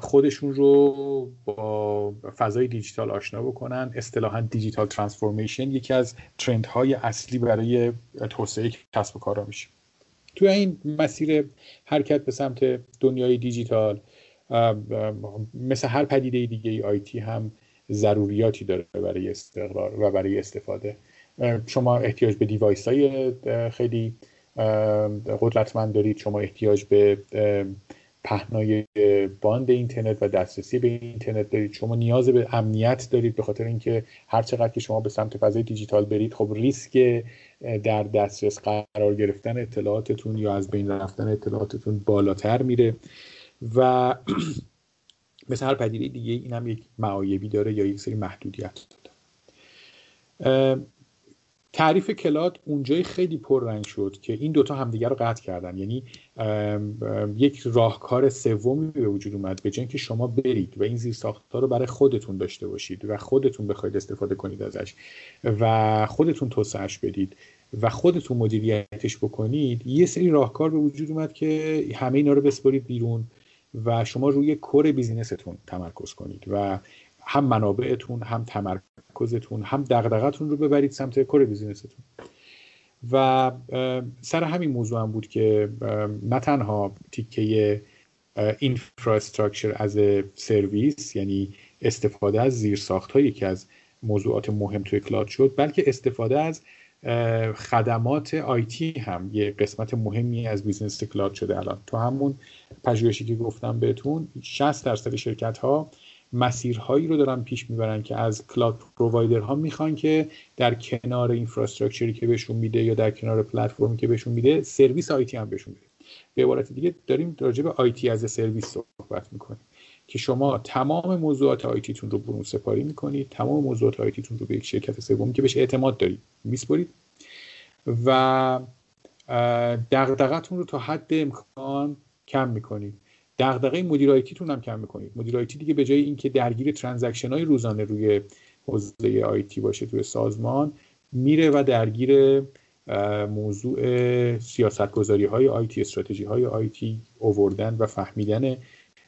خودشون رو با فضای دیجیتال آشنا بکنن. اصطلاحا دیجیتال ترانسفورمیشن یکی از ترندهای اصلی برای توسعه کسب و کارا میشه. تو این مسیر حرکت به سمت دنیای دیجیتال مثل هر پدیده دیگه ای IT هم ضروریاتی داره برای استقرار و برای استفاده. شما احتیاج به device های خیلی قدرتمند دارید. شما احتیاج به پهنای باند اینترنت و دسترسی به اینترنت دارید. شما نیاز به امنیت دارید به خاطر اینکه هر چقدر که شما به سمت فضای دیجیتال برید خب ریسک در دسترس قرار گرفتن اطلاعاتتون یا از بین رفتن اطلاعاتتون بالاتر میره. و مثل هر پدیده دیگه این هم یک معایبی داره یا یک سری محدودیت داره. تعریف کلاد اونجای خیلی پررنگ شد که این دوتا همدیگر رو قطع کردن. یعنی یک راهکار سومی به وجود اومد به که شما برید و این زیر ها رو برای خودتون داشته باشید و خودتون بخواید استفاده کنید ازش و خودتون توسعهش بدید و خودتون مدیریتش بکنید یه سری راهکار به وجود اومد که همه اینا رو بسپارید بیرون و شما روی کور بیزینستون تمرکز کنید و هم منابعتون هم تمرکزتون هم دغدغتون رو ببرید سمت کور بیزینستون. و سر همین موضوع هم بود که نه تنها تیکه اینفراستراکچر از سرویس یعنی استفاده از زیرساخت هایی که از موضوعات مهم توی cloud شد بلکه استفاده از خدمات IT هم. یه قسمت مهمی از business cloud شده الان. تو همون پژوهشی که گفتم بهتون 60 درصد شرکت ها مسیرهایی رو دارن پیش می‌برن که از cloud provider ها می‌خوان که در کنار infrastructure ی که بهشون میده یا در کنار پلتفرمی که بهشون میده سرویس IT هم بهشون میده. به عبارت دیگه داریم راجع به IT as a service صحبت می‌کنیم که شما تمام موضوعات IT تون رو برون سپاری می‌کنید تمام موضوعات IT تون رو به یک شرکت سومی که بهش اعتماد دارید میسپرید و دغدغتون رو تا حد امکان کم می‌کنید. دغدغه مدیر IT تون هم کم می‌کنید. مدیر IT دیگه به جای اینکه درگیر transaction های روزانه روی حوزه IT باشه توی سازمان میره و درگیر موضوع سیاست گذاری های IT استراتژی های IT اووردن و فهمیدن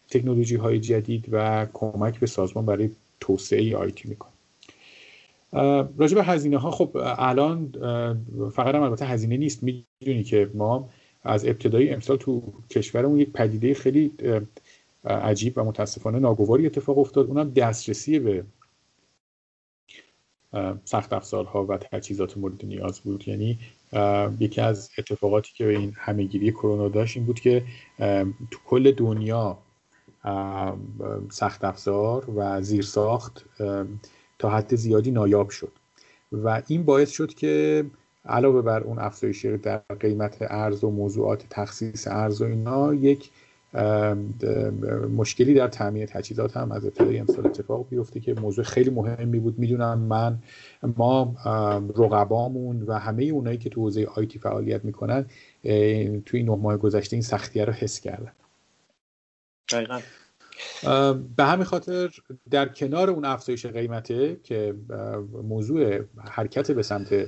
تکنولوژی های جدید و کمک به سازمان برای توسعه آیتی می‌کنه. راجع به هزینه ها خب الان فقط هم البته هزینه نیست. می‌دونی که ما از ابتدای امسال تو کشورمون یک پدیده خیلی عجیب و متاسفانه ناگواری اتفاق افتاد. اونم دسترسی به سخت افزارها و تجهیزات مورد نیاز بود. یعنی یکی از اتفاقاتی که این همهگیری کرونا داشت این بود که تو کل دنیا سخت افزار و زیرساخت تا حد زیادی نایاب شد. و این باعث شد که علاوه بر اون افزایش در قیمت ارز و موضوعات تخصیص ارز و اینا یک مشکلی در تامین تجهیزات هم از ابتدای امسال اتفاق بیفته که موضوع خیلی مهمی بود. می‌دونم من ما رقبامون و همه اونایی که تو حوزه آیتی فعالیت می‌کنن توی این نه ماه گذشته این سختیه رو حس کردن. دقیقا. به همین خاطر در کنار اون افزایش قیمته که موضوع حرکت به سمت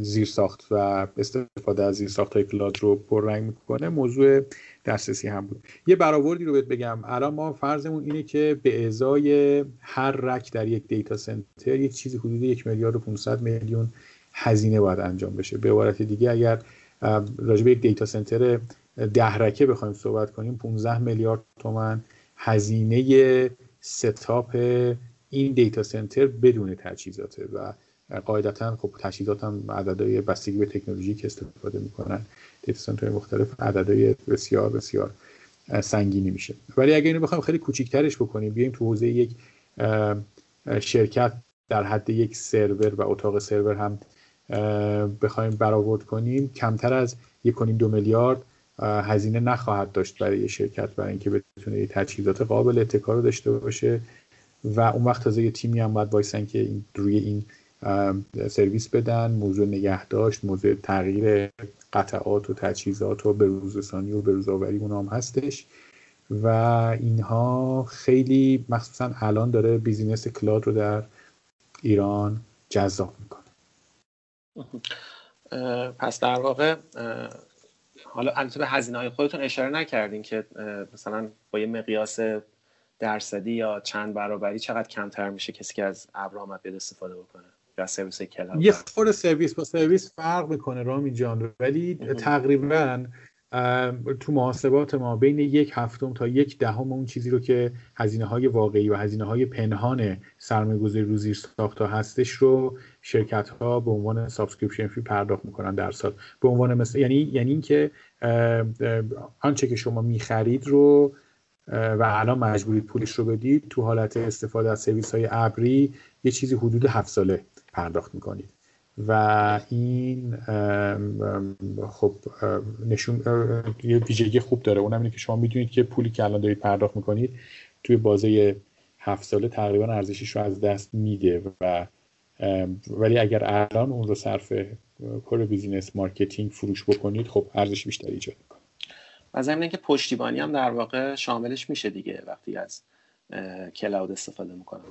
زیرساخت و استفاده از زیرساخت های cloud رو پررنگ می‌کنه. موضوع دسترسی هم بود. یه برآوردی رو بهت بگم. الان ما فرضمون اینه که به ازای هر rack در یک data center یک چیزی حدود یک میلیارد و 500 میلیون هزینه باید انجام بشه. به عبارت دیگه اگر راجع به یک data center ده rack ه بخوایم صحبت کنیم 15 میلیارد تومن هزینه setup این data center بدون تجهیزاته و قاعدتا خب تجهیزات هم عددهای بستگی به تکنولوژی که استفاده می‌کنن. data center مختلف عددهای بسیار بسیار سنگینی میشه. ولی اگر اینو بخوایم خیلی کوچیکترش بکنیم بیایم تو حوزه یک شرکت در حد یک سرور و اتاق سرور هم بخوایم برآورد کنیم کمتر از یک دو میلیارد هزینه نخواهد داشت برای شرکت برای اینکه بتونه تجهیزات قابل اتکا رو داشته باشه. و اون وقت تازه یه تیمی هم باید وایسن که این روی این سرویس بدن موضوع نگهداشت موضوع تغییر قطعات و تجهیزات و به روزرسانی و به روزآوری اون هم هستش. و اینها خیلی مخصوصا الان داره business cloud رو در ایران جذاب می‌کنه. پس در واقع حالا البته به هزینه های خودتون اشاره نکردین که مثلا با یه مقیاس درصدی یا چند برابری چقدر کمتر میشه کسی که از ابر بیاد استفاده بکنه. یا سرویس cloud یه خود سرویس با سرویس فرق می‌کنه رامی جان. ولی تقریبا تو محاسبات ما بین یک هفتم تا یک دهم اون چیزی رو که هزینه های واقعی و هزینه های پنهان سرمایه‌گذاری رو زیر ساختا هستش رو شرکت ها به عنوان subscription fee پرداخت می‌کنن در سال. به عنوان مثال یعنی یعنی اینکه آنچه که شما می‌خرید رو و الان مجبورید پولش رو بدید تو حالت استفاده از سرویس های ابری یه چیزی حدود هفت ساله. پرداخت می‌کنید. و این خب نشون یه ویژگی خوب داره. اونم اینه که شما می‌دونید که پولی که الان دارید پرداخت می‌کنید توی بازه هفت ساله تقریبا ارزشش رو از دست میده و ولی اگر الان اون رو صرف کار business marketing فروش بکنید خب ارزش بیشتری ایجاد می‌کنه. و ضمن اینکه پشتیبانی هم در واقع شاملش میشه دیگه وقتی از cloud استفاده می‌کنم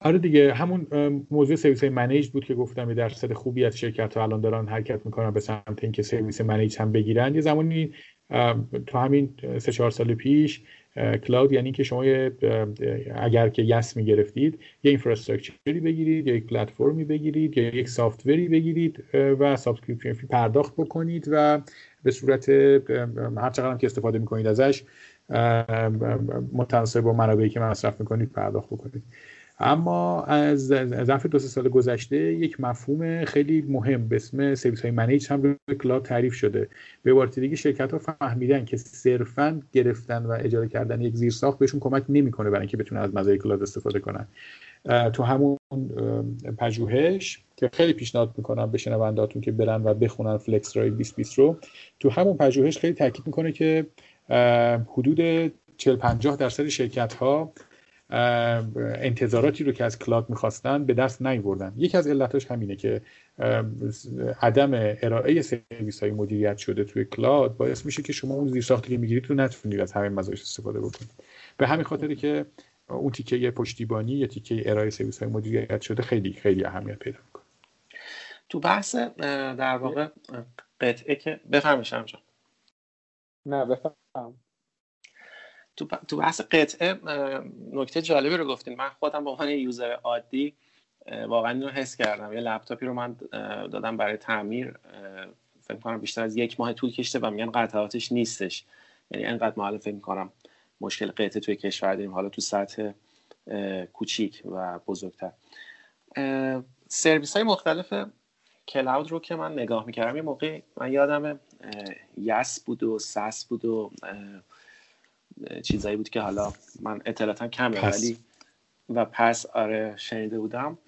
آره دیگه همون موضوع سرویس managed بود که گفتم یه درصد خوبی از شرکت ها الان دارن حرکت می‌کنن به سمت اینکه سرویس managed هم بگیرن. یه زمانی تو همین سه چهار سال پیش cloud یعنی که شما اگر که یس می‌گرفتید یه infrastructure ی بگیرید یا یک پلتفرمی بگیرید یا یک software ی بگیرید و subscription fee پرداخت بکنید و به صورت هر چقدر که استفاده می‌کنید ازش متناسب با منابعی که مصرف می‌کنید پرداخت بکنید. اما از ظرف دو سال گذشته یک مفهوم خیلی مهم به اسم سرویس های managed هم به cloud تعریف شده. به عبارت دیگه شرکت ها فهمیدن که صرفا گرفتن و اجاره کردن یک زیرساخت بهشون کمک نمی‌کنه برای اینکه بتونن از مزایای cloud استفاده کنن. تو همون پژوهش که خیلی پیشنهاد می‌کنم به شنونداتون که برن و بخونن Flexera ی 2020 رو. تو همون پژوهش خیلی تاکید می‌کنه که حدود 40 50 درصد شرکت ها انتظاراتی رو که از cloud می‌خواستن به دست نیوردن. یکی از علتاش همینه که عدم ارائه سرویس های مدیریت شده توی cloud باعث میشه که شما اون زیرساختی که می‌گیرید رو نتونید از همین مزایاش استفاده بکنید. به همین خاطری که اون تیکه پشتیبانی یا تیکه ارائه سرویس های مدیریت شده خیلی خیلی اهمیت پیدا می‌کنه. تو بحث در واقع قطعه که بفرمایید نه بفرم تو تو بحث قطعه نکته جالبی رو گفتین. من خودم به عنوان یوزر عادی واقعا اینو حس کردم. یه لپتاپی رو من دادم برای تعمیر فکر کنم بیشتر از یک ماه طول کشته و میگن قطعاتش نیستش. یعنی انقدر ما فکر می‌کنم مشکل قطعه توی کشور داریم. حالا تو سطح کوچیک و بزرگتر. سرویس های مختلف کلاود رو که من نگاه می‌کردم یه موقع من یادم یس بود و سس بود و چیزایی بود که حالا من اطلاعاتم کمه ولی و پس آره شنیده بودم.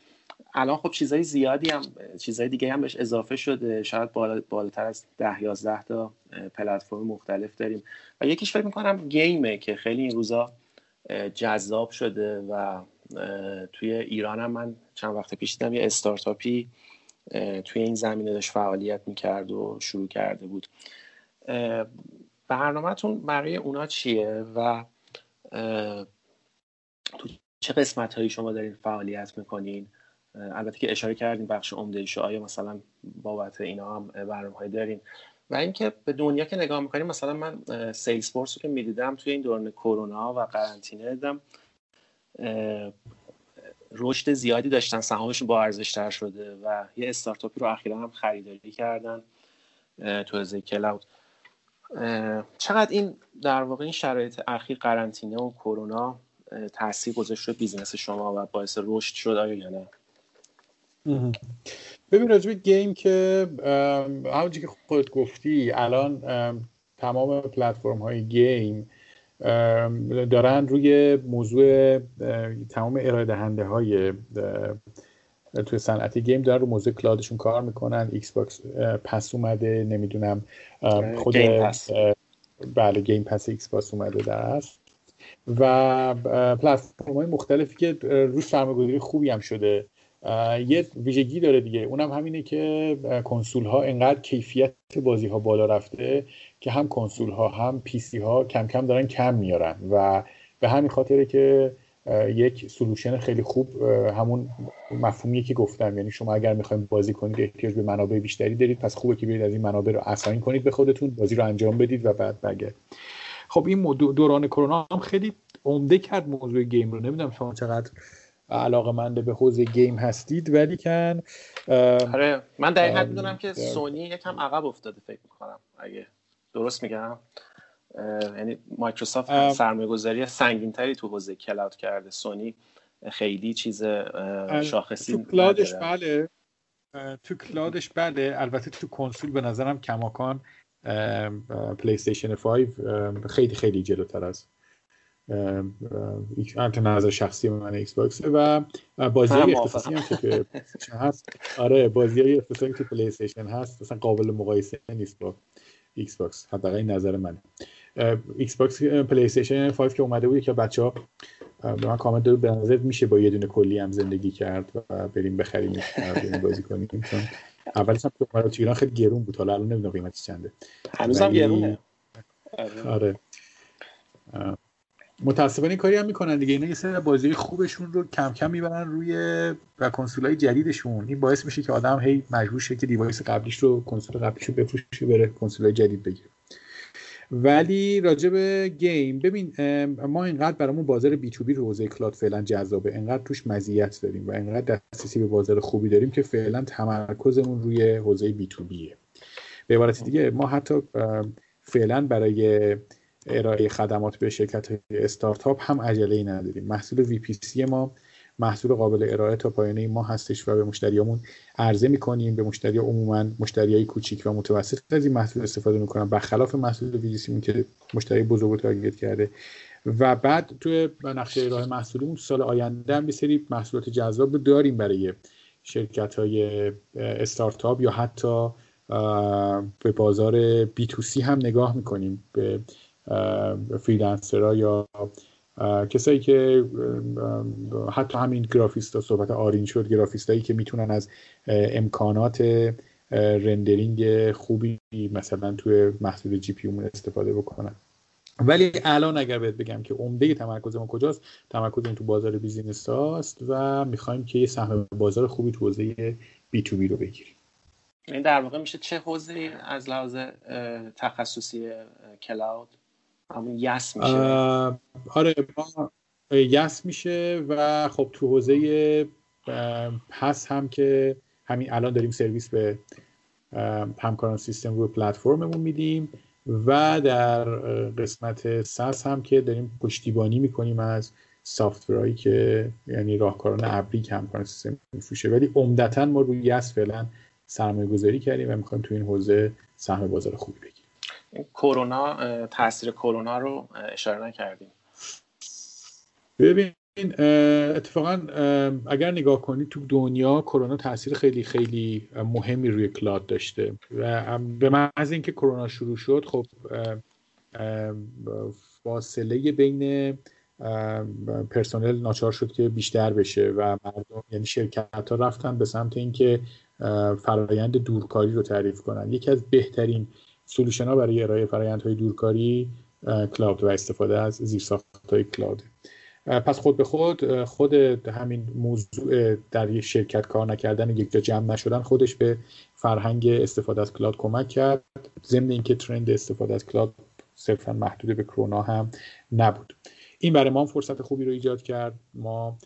الان خب چیزای زیادی هم چیزای دیگه هم بهش اضافه شده. شاید بالا بالاتر از ده یازده تا پلتفرم مختلف داریم. و یکیش فکر می‌کنم گیمه که خیلی این روزا جذاب شده و توی ایران هم من چند وقت پیش دیدم یه استارتاپی توی این زمینه داشت فعالیت می‌کرد و شروع کرده بود. برنامهتون برای اونا چیه و تو چه قسمت هایی شما دارین فعالیت می‌کنین؟ البته که اشاره کردین بخش عمده آیا مثلا بابت اینا هم برنامه هایی دارین؟ و اینکه به دنیا که نگاه می‌کنیم مثلا من Salesforce رو که می‌دیدم توی این دوران کرونا و قرنطینه دیدم رشد زیادی داشتن سهامشون با ارزش تر شده و یه استارتاپی رو اخیرا هم خریداری کردن تو cloud. چقدر این در واقع این شرایط اخیر قرنطینه و کرونا تاثیر گذاشت رو business شما و باعث رشد شد آیا یا نه؟ ببین راجب game که همونجوری که خودت گفتی الان تمام پلتفرم های game دارن روی موضوع تمام ارائه دهنده های توی صنعت game دارن رو موضوع cloud شون کار می‌کنن. Xbox Pass اومده نمی‌دونم خود Game Pass. بله Game Pass Xbox اومده دست. و پلتفرم های مختلفی که روش سرمایه‌گذاری خوبی هم شده. یه ویژگی داره دیگه. اونم همینه که کنسول ها انقدر کیفیت بازی ها بالا رفته که هم کنسول ها هم پی سی ها کم کم دارن کم میارن. و به همین خاطره که یک solution خیلی خوب همون مفهومیه که گفتم. یعنی شما اگر می‌خوایم بازی کنید احتیاج به منابع بیشتری دارید. پس خوبه که برید از این منابع رو assign کنید به خودتون بازی رو انجام بدید و بعد بگه خب این دوران کرونا هم خیلی عمده کرد موضوع game رو. نمی‌دونم شما چقدر علاقه منده به حوزه game هستید ولی کن آره من دقیقا می‌دونم که سونی یکم عقب افتاده فکر می‌کنم. اگه درست میگم؟ یعنی مایکروسافت سرمایه گذاری سنگین تری تو حوزه cloud کرده. سونی خیلی چیز شاخصی تو cloud ش بله. تو cloud ش بله. البته تو کنسول به نظرم کماکان PlayStation 5 خیلی خیلی جلوتر از تو نظر شخصی من Xbox و بازی های اختصاصی هم که هست. آره بازی های اختصاصی که PlayStation هست اصلا قابل مقایسه نیست با Xbox حداقل نظر منه. Xbox PlayStation 5 که اومده بود که بچه ها به من کامنت داد به نظر میشه با یه دونه کلیه هم زندگی کرد و بریم بخریم بازی کنیم؟ چون اولش هم تو ایران خیلی گرون بود حالا الان نمی‌دونم قیمتش چنده. هنوزم گرونه. آره. متاسفانه این کاری هم می‌کنن دیگه. اینا یه سری بازی خوبشون رو کم کم می‌برن روی و کنسول های جدیدشون. این باعث میشه که آدم هی مجبور شه که device قبلیش رو کنسول قبلیش رو بفروشه بره کنسول های جدید بگیره. ولی راجع به game ببین ما اینقدر برامون بازار B2B رو حوزه cloud فعلا جذابه. انقدر توش مزیت داریم و انقدر دسترسی به بازار خوبی داریم که فعلا تمرکزمون روی حوزه B2B ه به عبارت دیگه ما حتی فعلا برای ارائه خدمات به شرکت های استارتاپ هم عجله نداریم. محصول وی پی سی ما محصول قابل ارائه تا پایانه ما هستش و به مشتریامون عرضه می‌کنیم. به مشتری عموما های کوچیک و متوسط از این محصول استفاده می‌کنن. برخلاف محصول ویژیسی که مشتری بزرگ رو کرده. و بعد توی نقشه ارائه محصولیمون سال آینده هم محصولات جذاب داریم برای شرکت های استارتاپ یا حتی به بازار B2C هم نگاه می‌کنیم. به freelancer ها یا کسایی که حتی همین گرافیست صحبت آرین شد گرافیست هایی که می‌تونن از امکانات rendering خوبی مثلا توی محصول GPU استفاده بکنن. ولی الان اگر بهت بگم که عمده تمرکز ما کجاست تمرکز تو بازار business هاست و می‌خوایم که یه سهم بازار خوبی تو حوزه B2B رو بگیریم. این در واقع میشه چه حوزه از لحاظ تخصصی cloud همون IaaS میشه. آره ما IaaS میشه و خب تو حوزه PaaS هم که همین الان داریم سرویس به همکاران سیستم روی پلتفرممون میدیم و در قسمت SaaS هم که داریم پشتیبانی می‌کنیم از software هایی که یعنی راهکاران ابری که همکاران سیستم میفروشه. ولی عمدتا ما روی IaaS فعلا سرمایه گذاری کردیم و می‌خوایم تو این حوزه سهم بازار خوبی بگیریم. کرونا تاثیر کرونا رو اشاره نکردیم. ببین اتفاقا اگر نگاه کنید تو دنیا کرونا تاثیر خیلی خیلی مهمی روی cloud داشته. و به محض اینکه کرونا شروع شد خب فاصله بین پرسنل ناچار شد که بیشتر بشه و مردم یعنی شرکت ها رفتن به سمت اینکه فرایند دورکاری رو تعریف کنن. یکی از بهترین سولوشن ها برای ارائه فرایند های دورکاری کلاود و استفاده از زیرساخت های کلاود پس خود به خود خود همین موضوع در یک شرکت کار نکردن یک جا جمع نشدن خودش به فرهنگ استفاده از کلاود کمک کرد. ضمن اینکه ترند استفاده از کلاود صرفا محدود به کرونا هم نبود. این برای ما فرصت خوبی رو ایجاد کرد. ما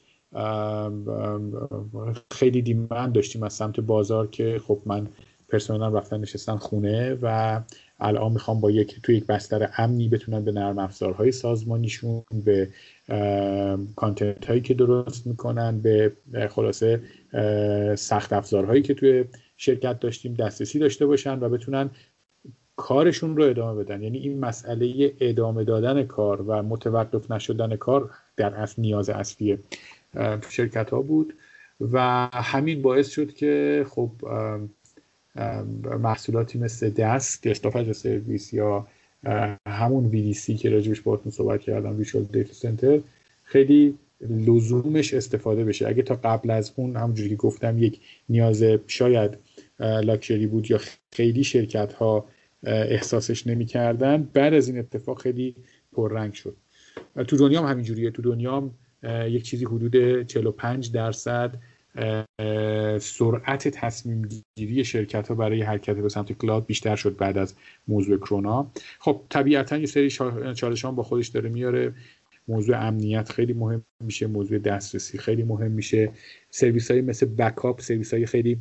خیلی دیمند داشتیم از سمت بازار که خب من پرسنل رفتن نشستن خونه و الان می‌خوام با یک توی یک بستر امنی بتونن به نرم افزارهای سازمانیشون به کانتنت هایی که درست می‌کنن به خلاصه سخت افزارهایی که توی شرکت داشتیم دسترسی داشته باشن و بتونن کارشون رو ادامه بدن. یعنی این مسئله ادامه دادن کار و متوقف نشدن کار در اصل نیاز اصلی شرکت ها بود و همین باعث شد که خب محصولاتی مثل دست یا استافج سرویس یا همون VDC که راجبش باهاتون صحبت کردم ویژوال دیتا سنتر خیلی لزومش استفاده بشه. اگه تا قبل از اون همونجوری که گفتم یک نیاز شاید لاکچری بود یا خیلی شرکت ها احساسش نمی‌کردن بعد از این اتفاق خیلی پررنگ شد. تو دنیا هم همینجوریه. تو دنیا هم یک چیزی حدود 45 درصد سرعت تصمیم گیری شرکت ها برای حرکت به سمت کلاد بیشتر شد بعد از موضوع کرونا. خب طبیعتا یه سری چالش با خودش داره میاره. موضوع امنیت خیلی مهم میشه. موضوع دسترسی خیلی مهم میشه. سرویس های مثل بکاپ سرویس های خیلی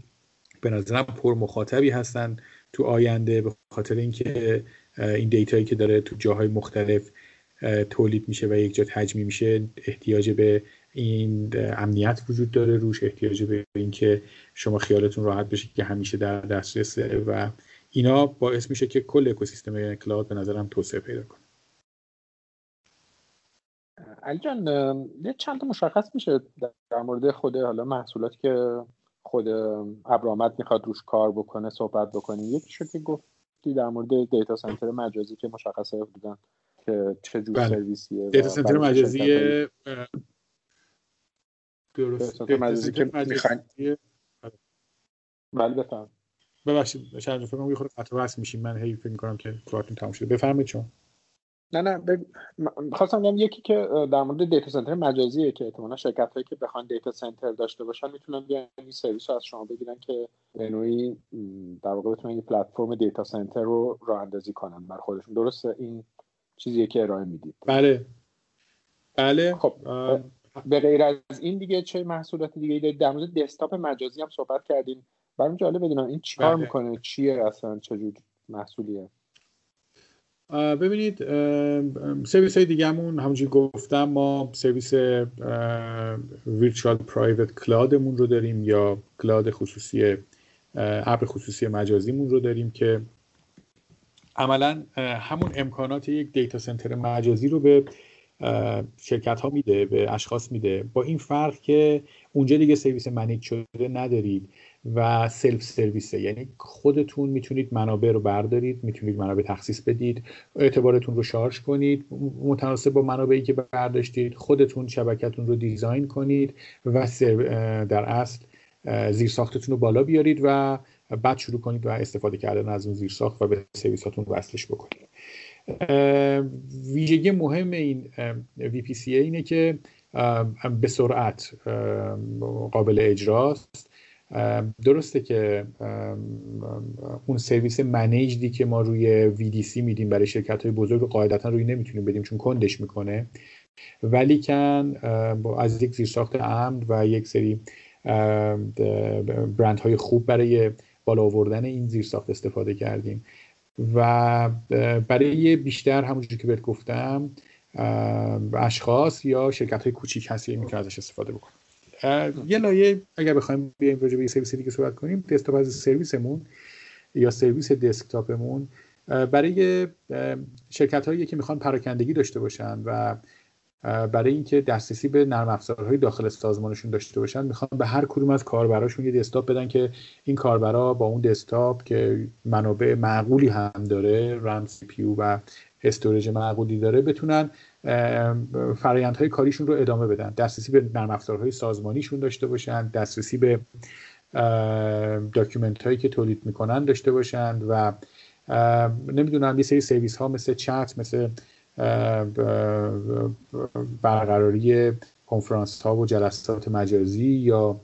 به نظرم پر مخاطبی هستن تو آینده به خاطر اینکه این دیتایی که داره تو جاهای مختلف تولید میشه و یک جا تجمی میشه. احتیاج به این امنیت وجود داره روش احتیاج به اینکه شما خیالتون راحت بشه که همیشه در دسترس و اینا باعث میشه که کل اکوسیستم کلاود به نظرم توسعه پیدا کنه. علی جان یه چند تا مشخص میشه در مورد خود حالا محصولاتی که خود ابرامت می‌خواد روش کار بکنه صحبت بکنیم یکی شد که گفتی در مورد دیتا سنتر مجازی که مشخصه بودن که چه جور بله. سرویسیه دیتا سنتر مجازی درست. مجازی که می‌خواین. بله بفهم ببخشید شاید فکر کنم یه خورده قطع میشیم. من هی فکر می‌کنم که کارتون تموم شده. بفرمایید چون نه نه ب... خواستم بگم یکی که در مورد data center مجازیه که احتمالاً شرکت هایی که بخوان data center داشته باشن می‌تونن بیان این سرویس رو از شما بگیرن که به نوعی در واقع بتونن این پلتفرم data center رو راه اندازی کنن بر خودشون. درسته؟ این چیزیه که ارائه می‌دید. بله. بله. خب به غیر از این دیگه چه محصولات دیگه دارید؟ در مورد دسکتاپ مجازی هم صحبت کردیم برام جالب بدونم این چیکار بله. می‌کنه؟ چیه اصلا؟ چه محصولیه؟ ببینید سرویس های دیگه همون همونجوری گفتم ما سرویس virtual private cloud مون رو داریم یا cloud خصوصی ابر خصوصی مجازیمون رو داریم که عملا همون امکانات یک data center مجازی رو به شرکت ها میده به اشخاص میده. با این فرق که اونجا دیگه سرویس manage شده ندارید و self-service ه. یعنی خودتون می‌تونید منابع رو بردارید می‌تونید منابع تخصیص بدید اعتبارتون رو شارژ کنید متناسب با منابعی که برداشتید خودتون شبکتون رو design کنید و در اصل زیر ساختتون رو بالا بیارید و بعد شروع کنید و استفاده کردن از اون زیر ساخت و به سرویساتون وصلش بکنید. ویژگی مهم این VPCA اینه که به سرعت قابل اجراست. درسته که اون سرویس منیجدی که ما روی VDC میدیم برای شرکت های بزرگ قاعدتا روی نمی‌تونیم بدیم چون کندش می‌کنه. ولی کن از یک زیرساخت امن و یک سری برند های خوب برای بالا آوردن این زیرساخت استفاده کردیم. و برای بیشتر همونجوری که بهت گفتم اشخاص یا شرکت های کوچیک هستی می‌تونه ازش استفاده بکنم یه لایه اگر بخوایم بیایم راجع به سرویس دیگه صحبت کنیم دسکتاپ از سرویسمون یا سرویس دسکتاپمون برای شرکت هایی که می‌خوان پراکندگی داشته باشن و برای اینکه دسترسی به نرم افزارهای داخل سازمانشون داشته باشن می‌خوان به هر کدوم از کاربراشون یه دسکتاپ بدن که این کاربرا با اون دسکتاپ که منابع معقولی هم داره RAM CPU و storage معقولی داره بتونن فرایندهای کاریشون رو ادامه بدن. دسترسی به نرم افزارهای سازمانیشون داشته باشن دسترسی به document هایی که تولید می‌کنن داشته باشن و نمی‌دونم یه سری سرویس ها مثل چت مثل برقراری کنفرانس ها و جلسات مجازی یا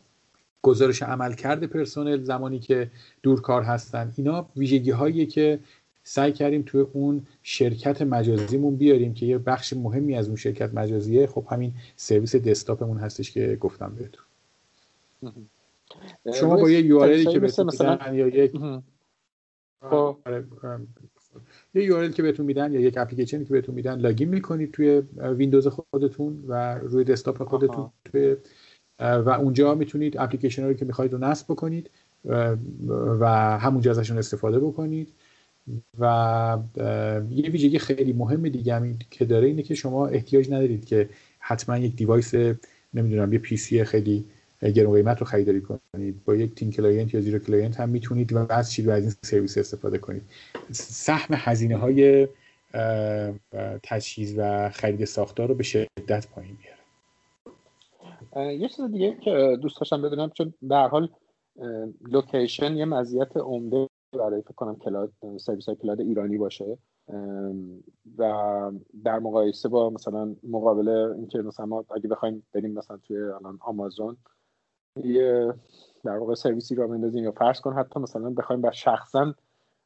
گزارش عملکرد پرسنل زمانی که دور کار هستن اینا ویژگی هایی که سعی کردیم توی اون شرکت مجازیمون بیاریم که یه بخش مهمی از اون شرکت مجازیه خب همین سرویس دسکتاپمون هستش که گفتم بهتون. شما با یه یو بهتون میدن یا یک خب. یه یو که بهتون میدن یا یک اپلیکیشنی که بهتون میدن login می‌کنید توی ویندوز خودتون و روی دسکتاپ خودتون توی و اونجا می‌تونید اپلیکیشن رو که می‌خواید رو نصب بکنید و همونجا ازشون استفاده بکنید. و یه ویژگی خیلی مهم دیگه هم که داره اینه که شما احتیاج ندارید که حتما یک device نمی‌دونم یه PC خیلی گرون قیمت رو خریداری کنید با یک thin client یا zero client هم می‌تونید و از چی از این سرویس استفاده کنید. سهم هزینه های تجهیز و خرید ساختار رو به شدت پایین میاره یه چیز دیگه که دوست داشتم بدونم چون در حال location یه مزیت عمده برای فکر کنم cloud سرویس های cloud ایرانی باشه. و در مقایسه با مثلا مقابل اینکه مثلا ما اگه بخوایم بریم مثلا توی الان آمازون یه در واقع سرویسی راه بندازیم یا فرض کن حتی مثلا بخوایم شخصا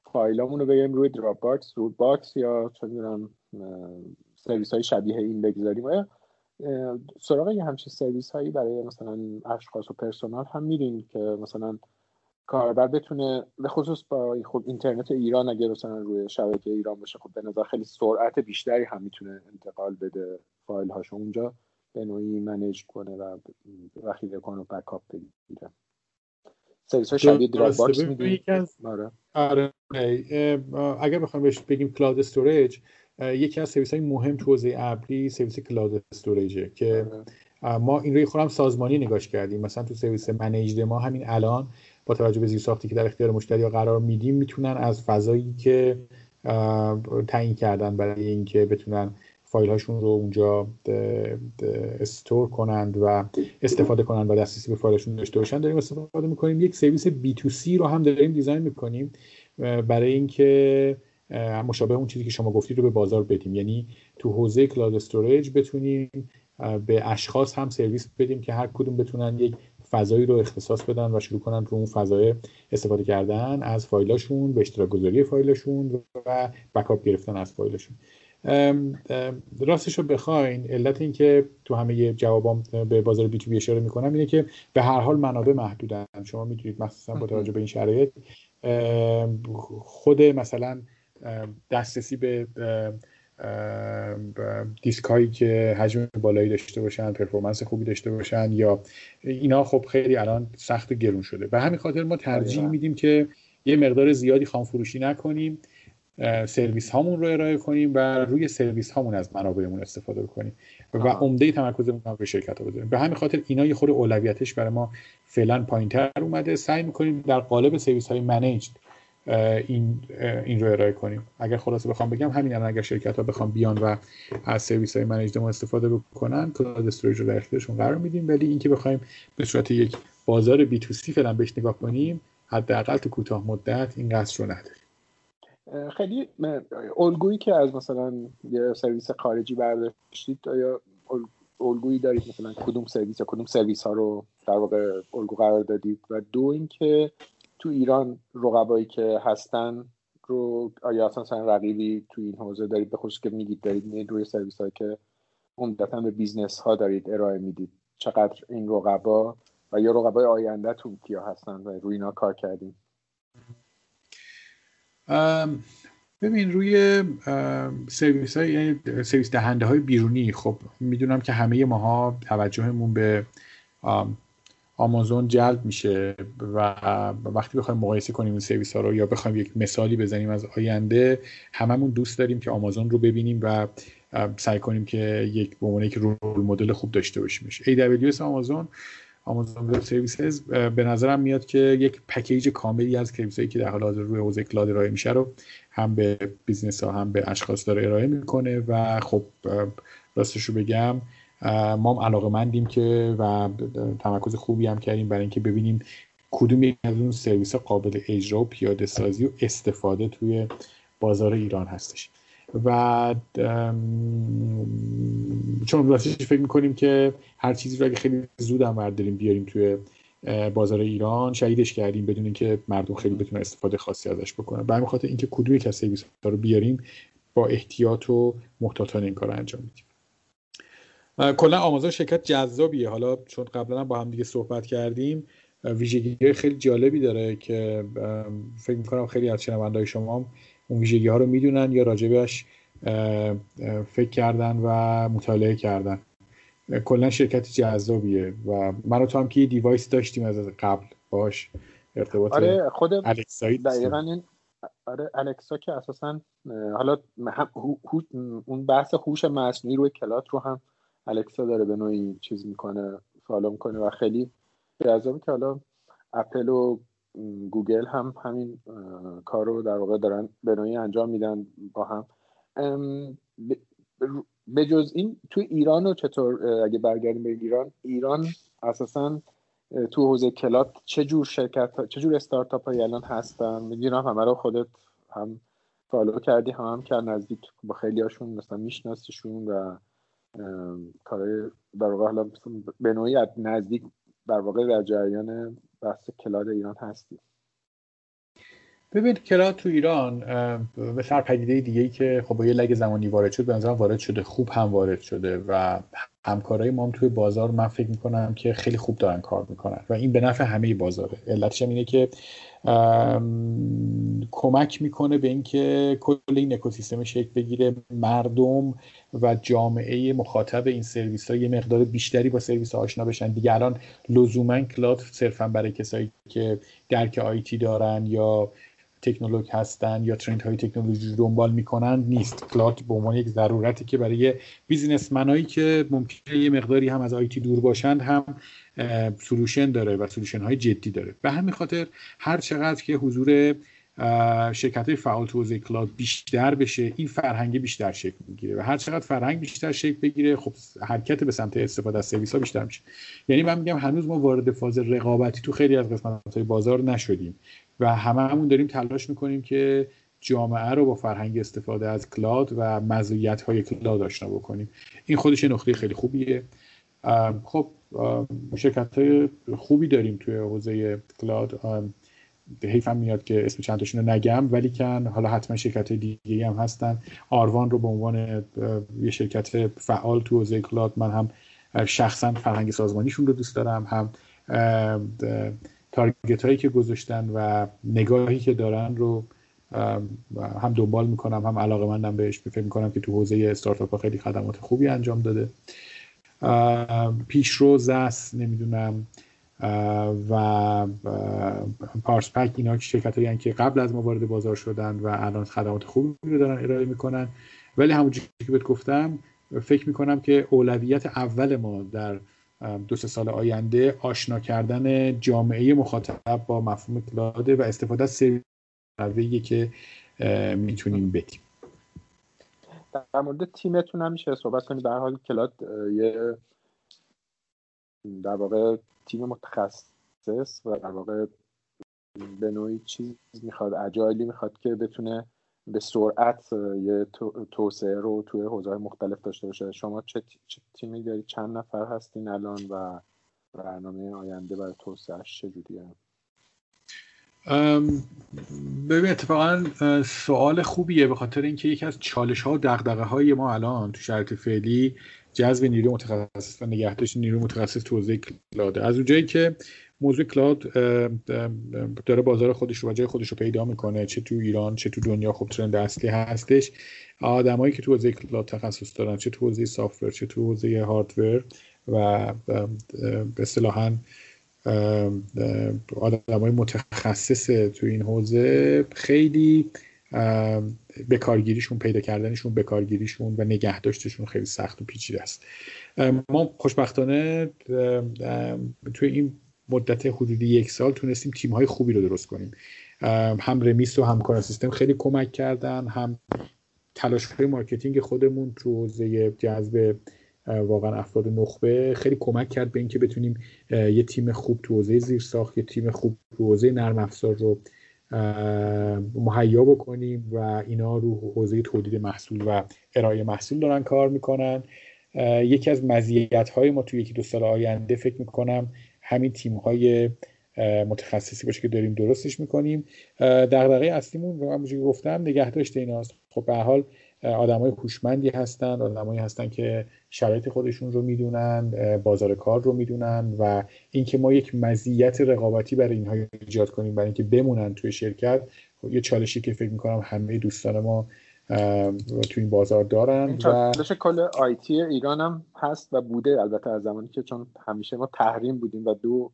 فایلامون رو بذاریم روی Dropbox روت باکس یا چه می‌دونم سرویس های شبیه این بگذاریم. آیا سراغ یه همچین سرویس هایی برای مثلا اشخاص و personal هم میرین که مثلا کاربر بتونه به خصوص با خب اینترنت ایران اگر مثلا روی شبکه ایران باشه خب به نظر خیلی سرعت بیشتری هم می‌تونه انتقال بده فایل اونجا. به نوعی manage کنه و ذخیره کنه و backup بگیره. سرویس های شبیه Dropbox آره. آره. اگر بخوایم بهش بگیم cloud storage یکی از سرویس های مهم تو حوزه ابری سرویس cloud storage ه که آره. ما این روی خودم سازمانی نگاش کردیم. مثلا تو سرویس managed ما همین الان با توجه به زیرساختی که در اختیار مشتری قرار میدیم می‌تونن از فضایی که تعیین کردن برای اینکه بتونن فایل هاشون رو اونجا store کنند و استفاده کنند و دسترسی به فایلشون داشته باشن. داریم استفاده می‌کنیم. یک سرویس B2C رو هم داریم design می‌کنیم برای اینکه مشابه اون چیزی که شما گفتید رو به بازار بدیم. یعنی تو حوزه cloud storage بتونیم به اشخاص هم سرویس بدیم که هر کدوم بتونن یک فضایی رو اختصاص بدن و شروع کنن رو اون فضای استفاده کردن از فایلاشون به اشتراک گذاری فایلشون و backup گرفتن از فایلشون. راستش رو بخواین علت این که تو همه جوابام به بازار B2B اشاره می‌کنم اینه که به هر حال منابع محدودن. شما می‌دونید مخصوصا با توجه به این شرایط خود مثلا دسترسی به دیسک هایی که حجم بالایی داشته باشن پرفورمنس خوبی داشته باشن یا اینا خب خیلی الان سخت و گرون شده. به همین خاطر ما ترجیح میدیم که یه مقدار زیادی خام فروشی نکنیم. سرویس هامون رو ارائه کنیم و روی سرویس هامون از منابعمون استفاده کنیم و عمده تمرکزمون رو به شرکت ها بذاریم. به همین خاطر اینا یه خورده اولویتش برای ما فعلا پایینتر اومده. سعی می‌کنیم در قالب سرویس های managed این این رو ارائه کنیم. اگر خلاصه بخوام بگم همین الان اگر شرکت ها بخوام بیان و از سرویس های managed ما استفاده بکنن cloud storage رو در اختیارشون قرار میدیم. ولی اینکه بخوایم به صورت یک بازار B2C فعلا بهش نگاه کنیم حداقل تو کوتاه مدت این قصد رو نداریم. خیلی الگویی که از مثلا یه سرویس خارجی برداشتید یا الگویی دارید مثلا کدوم سرویس یا کدوم سرویس ها رو در واقع الگو قرار دادید؟ و دو اینکه تو ایران رقبایی که هستن رو آیا اصلا رقیبی تو این حوزه دارید؟ به که میگید دارید میید روی سرویس هایی که عمدتا به business ها دارید ارائه می‌دید. چقدر این رقبا و یا رقبای آینده تو کیا هستن و روی اینا کار کردیم ببین روی سرویس های یعنی سرویس دهنده های بیرونی خب می‌دونم که همه ماها توجهمون به آمازون جلب میشه و وقتی بخوایم مقایسه کنیم این سرویس ها رو یا بخوایم یک مثالی بزنیم از آینده هممون دوست داریم که آمازون رو ببینیم و سعی کنیم که یک به عنوان یک role model خوب داشته باشیمش. AWS آمازون Amazon Web Services به نظرم میاد که یک package کاملی از سرویس هایی که در حال حاضر روی حوزه cloud ارائه میشه رو هم به business ها هم به اشخاص داره ارائه می‌کنه و خب راستش رو بگم ما هم علاقه مندیم که و تمرکز خوبی هم کردیم برای اینکه ببینیم کدوم یک از اون سرویس قابل اجرا و پیاده سازی و استفاده توی بازار ایران هستش. و چون راستش فکر می‌کنیم که هر چیزی رو اگه خیلی زود هم برداریم بیاریم توی بازار ایران شهیدش کردیم بدون اینکه مردم خیلی بتونن استفاده خاصی ازش بکنن. همین خاطر اینکه کدوم از سرویس رو بیاریم با احتیاط و محتاطانه این کار رو انجام میدیم. کلا آمازون شرکت جذابیه. حالا چون قبلا با هم دیگه صحبت کردیم ویژگی خیلی جالبی داره که فکر می‌کنم خیلی از شنوندهای شما اون ویژگی ها رو می‌دونن یا راجبش فکر کردن و مطالعه کردن. کلا شرکت جذابیه و من و تو هم که یه دیوایس داشتیم از قبل باش. ارتباط آره خود دقیقا این آره الکسا که اساسا حالا اون بحث هوش مصنوعی روی cloud رو هم الکسا داره به نوعی چیز می‌کنه follow می‌کنه و خیلی جذابه که حالا اپل و گوگل هم همین کار رو در واقع دارن به نوعی انجام میدن با هم. به جز این تو ایران و چطور اگه برگردیم به ایران ایران اساسا تو حوزه cloud چه جور شرکت چه جور استارتاپ هایی الان هستن؟ می‌دونم همه رو خودت هم follow کردی هم هم از نزدیک با خیلی هاشون مثلا میشناسیشون و کارهای در واقع حالا به نوعی نزدیک در واقع در جریان بحث cloud ایران هستی ببین cloud تو ایران مثل هر پدیده دیگه ای که خب با یه lag زمانی وارد شد به وارد شده خوب هم وارد شده و همکارای ما هم توی بازار من فکر می‌کنم که خیلی خوب دارن کار می‌کنن. و این به نفع همه بازاره. علتش هم اینه که کمک می‌کنه به اینکه کل این اکوسیستم شکل بگیره. مردم و جامعه مخاطب این سرویس ها یه مقدار بیشتری با سرویس ها آشنا بشن. دیگه الان لزوما cloud صرفا برای کسایی که درک IT دارن یا تکنولوژی هستن یا trend های تکنولوژی رو دنبال می‌کنن نیست. cloud به عنوان یک ضرورتی که برای businessman ایی که ممکنه یه مقداری هم از IT دور باشند هم solution داره و solution های جدی داره. به همین خاطر هر چقدر که حضور شرکت های فعال تو حوزه cloud بیشتر بشه این فرهنگ بیشتر شکل می‌گیره و هر چقدر فرهنگ بیشتر شکل بگیره خب حرکت به سمت استفاده از سرویس ها بیشتر میشه. یعنی من میگم هنوز ما وارد فاز رقابتی تو خیلی از قسمت های بازار نشدیم. و همه‌مون داریم تلاش می‌کنیم که جامعه رو با فرهنگ استفاده از cloud و مزیت های cloud آشنا بکنیم. این خودش نقطه خیلی خوبیه. خب شرکت های خوبی داریم توی حوزه cloud حیفم میاد که اسم چند رو نگم ولیکن حالا حتما شرکت های دیگه هم هستن. آروان رو به عنوان یه شرکت فعال تو حوزه cloud من هم شخصا فرهنگ سازمانیشون رو دوست دارم هم تارگت هایی که گذاشتن و نگاهی که دارن رو هم دنبال می‌کنم هم علاقه مندم بهش فکر می‌کنم که تو حوزه استارتاپ ها خیلی خدمات خوبی انجام داده. پیشرو زس نمی‌دونم و پارس پک اینا شرکت هایی که قبل از ما وارد بازار شدن و الان خدمات خوبی رو دارن ارائه می‌کنن. ولی همونجوری که بهت گفتم فکر می‌کنم که اولویت اول ما در دو سه سال آینده آشنا کردن جامعه مخاطب با مفهوم کلاده و استفاده از سرویس که می‌تونیم بدیم. در مورد تیمتون هم میشه صحبت کنید. در حال کلاد یه در واقع تیم متخصص و در واقع به نوعی چیز می‌خواد اجایلی می‌خواد که بتونه به سرعت یه توسعه رو توی حوزه مختلف داشته باشه. شما چه, تیمی دارید؟ چند نفر هستین الان و برنامه آینده برای توسعهش چجوریه ببین اتفاقا سوال خوبیه به خاطر اینکه یکی از چالش ها و دقدقه های ما الان تو شرط فعلی جذب نیرو متخصص و نگهداشت نیرو متخصص تو حوزه کلاده از اونجایی که موضوع کلاد داره بازار خودش رو جای خودش رو پیدا می‌کنه چه تو ایران چه تو دنیا. خب ترند اصلی هستش. آدمایی که تو حوزه کلاد تخصص دارن چه تو حوزه سافتور چه تو حوزه هاردور و به اصطلاحا آدمای متخصص تو این حوزه خیلی بکارگیریشون پیدا کردنشون بکارگیریشون و نگهداشتشون خیلی سخت و پیچیده است. ما خوشبختانه توی این مدت حدودی یک سال تونستیم تیم های خوبی رو درست کنیم. هم رمیس و همکاران سیستم خیلی کمک کردن هم تلاش های marketing خودمون تو حوزه جذب واقعا افراد نخبه خیلی کمک کرد به اینکه بتونیم یه تیم خوب تو حوزه زیرساخت یه تیم خوب تو حوزه نرم افزار رو مهیا بکنیم و اینا رو حوزه تولید محصول و ارائه محصول دارن کار می‌کنن. یکی از مزیت های ما توی یکی دو سال آینده فکر می‌کنم همین تیم های متخصصی باشه که داریم درستش می‌کنیم. دغدغه اصلیمون رو همونجوری گفتم نگه داشته ایناست خب به حال آدمای هوشمندی هستن آدمایی هستن که شرایط خودشون رو می‌دونن بازار کار رو می‌دونن و اینکه ما یک مزیت رقابتی برای اینها ایجاد کنیم برای اینکه بمونن توی شرکت خب یه چالشی که فکر می‌کنم همه دوستان ما تو این بازار دارن و کل آیتی ایران هم هست و بوده البته از زمانی که چون همیشه ما تحریم بودیم و دو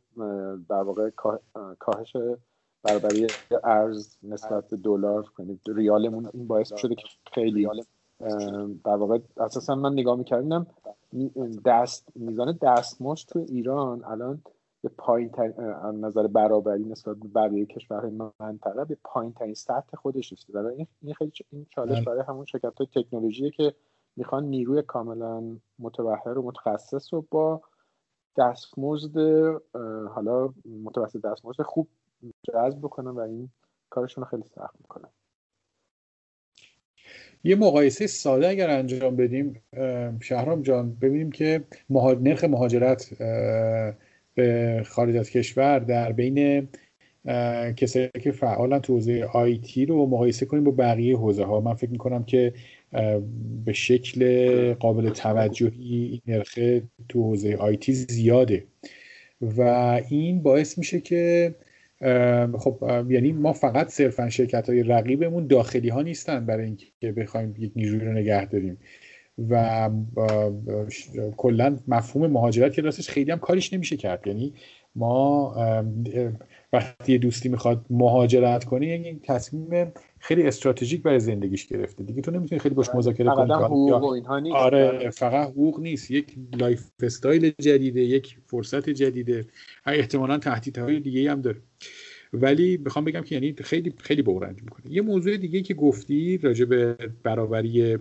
در واقع کاهش برابری ارز نسبت به دلار کنید ریالمون این باعث شده که خیلی در واقع اساسا من نگاه می‌کردم دست میزان دستمزد تو ایران الان به پایین نظر برابری نسبت به بقیه کشورهای منطقه به پایین ترین سطح خودش رسیده این این خیلی این چالش بله. برای همون شرکت های تکنولوژی که می‌خوان نیروی کاملا متبهر و متخصص رو با دستمزد حالا متوسط دستمزد خوب جذب بکنن و این کارشون رو خیلی سخت می‌کنن یه مقایسه ساده اگر انجام بدیم شهرام جان ببینیم که نرخ مهاجرت به خارج از کشور در بین کسایی که فعالن تو حوزه آیتی رو مقایسه کنیم با بقیه حوزه ها من فکر می‌کنم که به شکل قابل توجهی این نرخ تو حوزه آیتی زیاده. و این باعث میشه که خب یعنی ما فقط صرفا شرکت های رقیبمون داخلی ها نیستن برای اینکه بخوایم یک نیروی رو نگه داریم. و کلا مفهوم مهاجرت که راستش خیلی هم کاریش نمیشه کرد. یعنی ما وقتی دوستی می‌خواد مهاجرت کنه یعنی تصمیم خیلی استراتژیک برای زندگیش گرفته. دیگه تو نمی‌تونی خیلی باش مذاکره کنی. آره فقط حقوق نیست. یک lifestyle جدیده یک فرصت جدیده. احتمالا تهدیدهای دیگه هم داره. ولی بخوام بگم که یعنی خیلی خیلی بغرنج می‌کنه. یه موضوع دیگه که گفتی راجع به برابری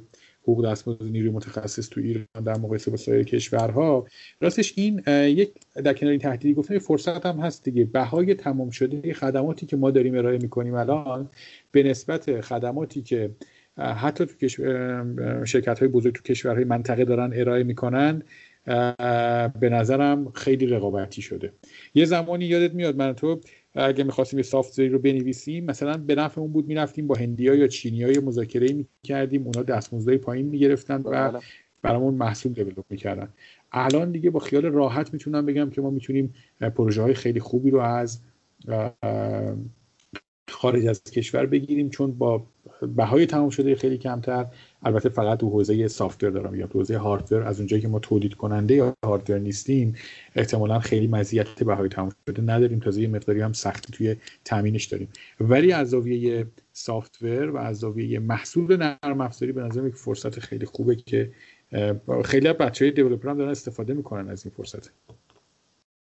حقوق دستمزد نیروی متخصص تو ایران در مقایسه با سایر کشورها. راستش این یک در کنار این تهدیدی گفتم فرصت هم هست دیگه. بهای تمام شده خدماتی که ما داریم ارائه می‌کنیم الان به نسبت خدماتی که حتی تو شرکت های بزرگ تو کشورهای منطقه دارن ارائه می‌کنن به نظرم خیلی رقابتی شده. یه زمانی یادت میاد من تو اگه می‌خواستیم یه سافت رو بنویسیم مثلا به نفعمون بود می‌رفتیم با هندیا یا چینی یا مذاکره می‌کردیم اونا دستمزدهای پایین می‌گرفتن و بله. برامون محصول دیولپ می‌کردن الان دیگه با خیال راحت می‌تونم بگم که ما می‌تونیم پروژه های خیلی خوبی رو از خارج از کشور بگیریم چون با بهای تمام شده خیلی کمتر البته فقط تو حوزه سافتور دارم یا تو حوزه هاردور از اونجایی که ما تولید کننده یا هاردور نیستیم احتمالا خیلی مزیت بهای تمام شده نداریم. تازه یه مقداری هم سختی توی تامینش داریم. ولی از زاویه سافتور و از زاویه محصول نرم افزاری به نظر یک فرصت خیلی خوبه که خیلی بچه های دیولپر دارن استفاده می‌کنن از این فرصت.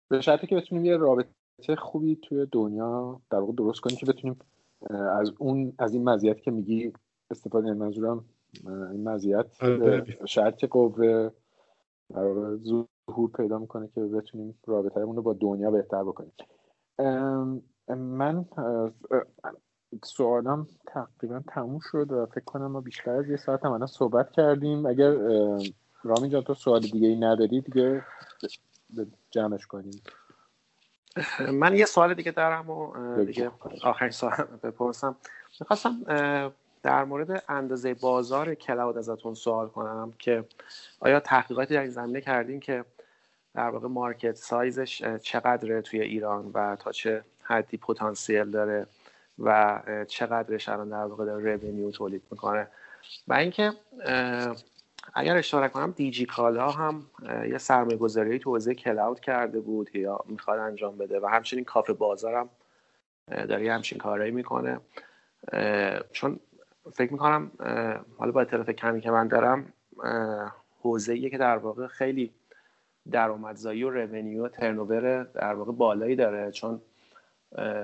به شرطی که بتونیم یه رابطه خوبی توی دنیا در واقع درست کنیم که بتونیم از اون از این مزیت که میگی استفاده منظورم این مزیت آره، شرط قوه ظهور پیدا می‌کنه که بتونیم رابطه رو با دنیا بهتر بکنیم. من سوالم تقریبا تموم شد و فکر کنم ما بیشتر از یه ساعت هم صحبت کردیم. اگر رامین جان تو سوال دیگه ای نداری دیگه جمعش کنیم. من یه سوال دیگه دارم و دیگه آخرین سوال بپرسم. می‌خواستم در مورد اندازه بازار کلاود ازتون سوال کنم که آیا تحقیقاتی در این زمینه کردین که در واقع مارکت سایزش چقدره توی ایران و تا چه حدی پتانسیل داره و چقدرش الان در واقع داره رونیو تولید می‌کنه؟ و اینکه اگر اشتراک کنم دیجی کالا هم یه سرمایه گذاری تو حوزه کلاود کرده بود یا می‌خواد انجام بده و همچنین کافه بازارم داره همچین کارهایی می‌کنه. چون فکر می‌کنم حالا با اطلاعات کمی که من دارم حوزه که در واقع خیلی درآمدزایی و رونیو و ترنوور در واقع بالایی داره. چون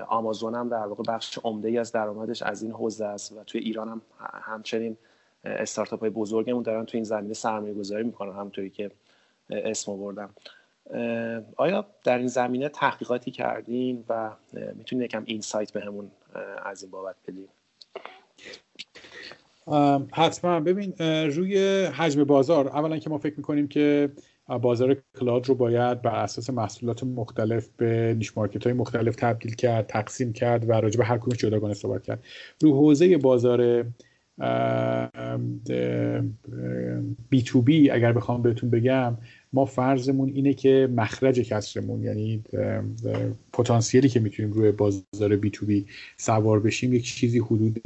آمازون هم در واقع بخش عمده ای از درآمدش از این حوزه است و توی ایران هم همچنین استارتاپ های بزرگمون دارن توی این زمینه سرمایه گذاری می‌کنن همونطوری که اسم آوردم. آیا در این زمینه تحقیقاتی کردین و می‌تونید یکم insight بهمون از این بابت بدین؟ حتما. ببین روی حجم بازار اولا که ما فکر می‌کنیم که بازار cloud رو باید بر اساس محصولات مختلف به niche market های مختلف تبدیل کرد تقسیم کرد و راجع به هر کدومش جداگانه صحبت کرد. رو حوزه بازار B to B اگر بخوام بهتون بگم ما فرضمون اینه که مخرج کسرمون یعنی پتانسیلی که می‌تونیم روی بازار B to B سوار بشیم یک چیزی حدود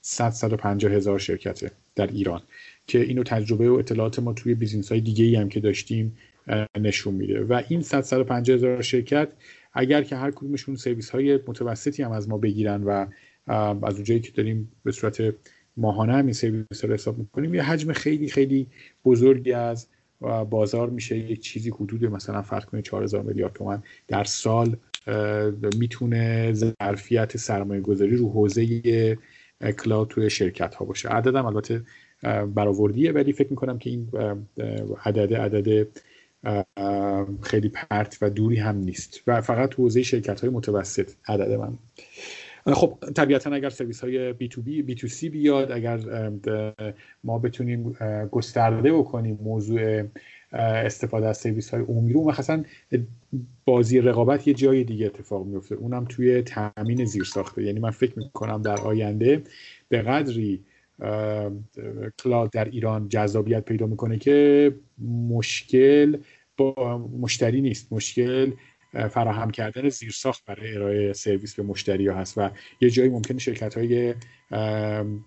100 150 هزار شرکته در ایران که اینو تجربه و اطلاعات ما توی business های دیگه ای هم که داشتیم نشون میده. و این 100 150 هزار شرکت اگر که هر کدومشون سرویس های متوسطی هم از ما بگیرن و از اونجایی که داریم به صورت ماهانه همین سرویس رو حساب می‌کنیم یه حجم خیلی خیلی بزرگی از و بازار میشه یک چیزی حدود مثلا فرض کنید 4000 میلیارد تومن در سال می‌تونه ظرفیت سرمایه گذاری رو حوزه کلاود توی شرکت ها باشه. عددم البته برآوردیه ولی فکر می‌کنم که این عدد عدد خیلی پرت و دوری هم نیست. و فقط حوزه شرکت های متوسط عدد من. خب طبیعتا اگر سرویس های بی تو بی بی تو سی بیاد اگر ما بتونیم گسترده بکنیم موضوع استفاده از سرویس های عمومی رو مثلا بازی رقابت یه جای دیگه اتفاق میفته اونم توی تامین زیر ساخته یعنی من فکر می‌کنم در آینده به قدری cloud در ایران جذابیت پیدا می‌کنه که مشکل با مشتری نیست. مشکل فراهم کردن زیرساخت برای ارائه سرویس به مشتری ها هست و یه جایی ممکنه شرکت های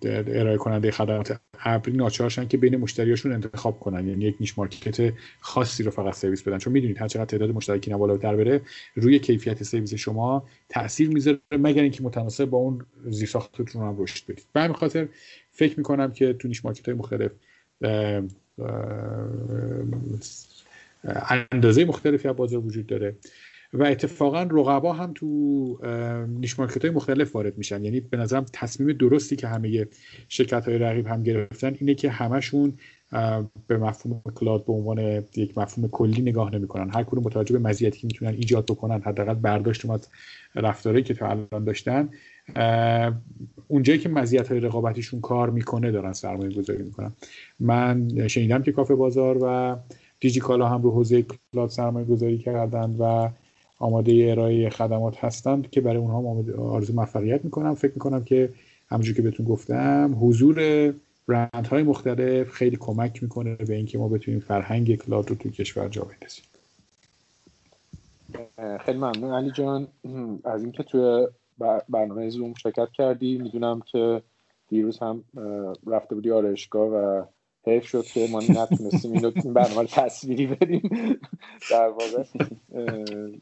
ارائه کننده خدمات ابری ناچار شن که بین مشتریاشون انتخاب کنن. یعنی یک niche market خاصی رو فقط سرویس بدن. چون می‌دونید هر چقدر تعداد مشترکین بالاتر بره روی کیفیت سرویس شما تاثیر می‌ذاره مگر اینکه متناسب با اون زیرساختتون هم رشد بدید. به همین خاطر فکر می‌کنم که تو niche market های مختلف اندازه مختلفی از بازار وجود داره. و اتفاقا رقبا هم تو niche market های مختلف وارد میشن. یعنی به نظرم تصمیم درستی که همه شرکت های رقیب هم گرفتن اینه که همشون به مفهوم cloud به عنوان یک مفهوم کلی نگاه نمی‌کنن. هر کدوم متوجه به مزیتی که می‌تونن ایجاد بکنن. حداقل برداشت از رفتارهایی که تا الان داشتن. اونجایی که مزیت های رقابتیشون کار می‌کنه دارن سرمایه گذاری می‌کنن. من شنیدم که کافه بازار و دیجی کالا هم رو حوزه cloud سرمایه گذاری کردن و آماده ارائه خدمات هستند که برای اونها آرزو موفقیت می‌کنم. فکر می‌کنم که همونجور که بهتون گفتم حضور برند های مختلف خیلی کمک می‌کنه به اینکه ما بتونیم فرهنگ cloud رو توی کشور جا بندازیم. خیلی ممنون. علی جان از اینکه توی برنامه زوم شرکت کردی می‌دونم که دیروز هم رفته بودی آرشگاه و حیف شد که ما نتونستیم این برنامه رو تصویری بدیم. در واقع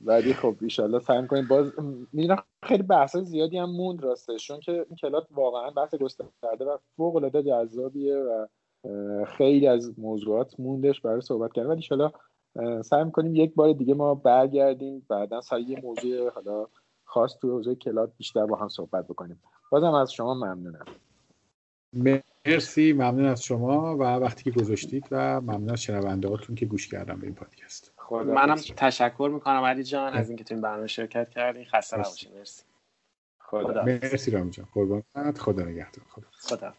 ولی خب ایشالله سعی کنیم باز می‌دونم خیلی بحث زیادی هم موند راستش چون که این کلاب واقعا بحث گسترده و فوق العاده جذابیه و خیلی از موضوعات موندش برای صحبت کردن. ولی ایشالله سعی می‌کنیم یک بار دیگه ما برگردیم بعدا سر یه موضوع حالا خاص توی حوزه کلاد بیشتر با هم صحبت بکنیم. بازم از شما ممنونم. مرسی ممنون از شما و وقتی که گذاشتید و ممنون از شنونده هاتون که گوش کردم به این پادکست. منم تشکر می‌کنم علی جان از اینکه تو این برنامه شرکت کردی. خسته نباشید. مرسی. خدا مرسی رام جان قربانت. خدا نگهدار. خدا خدا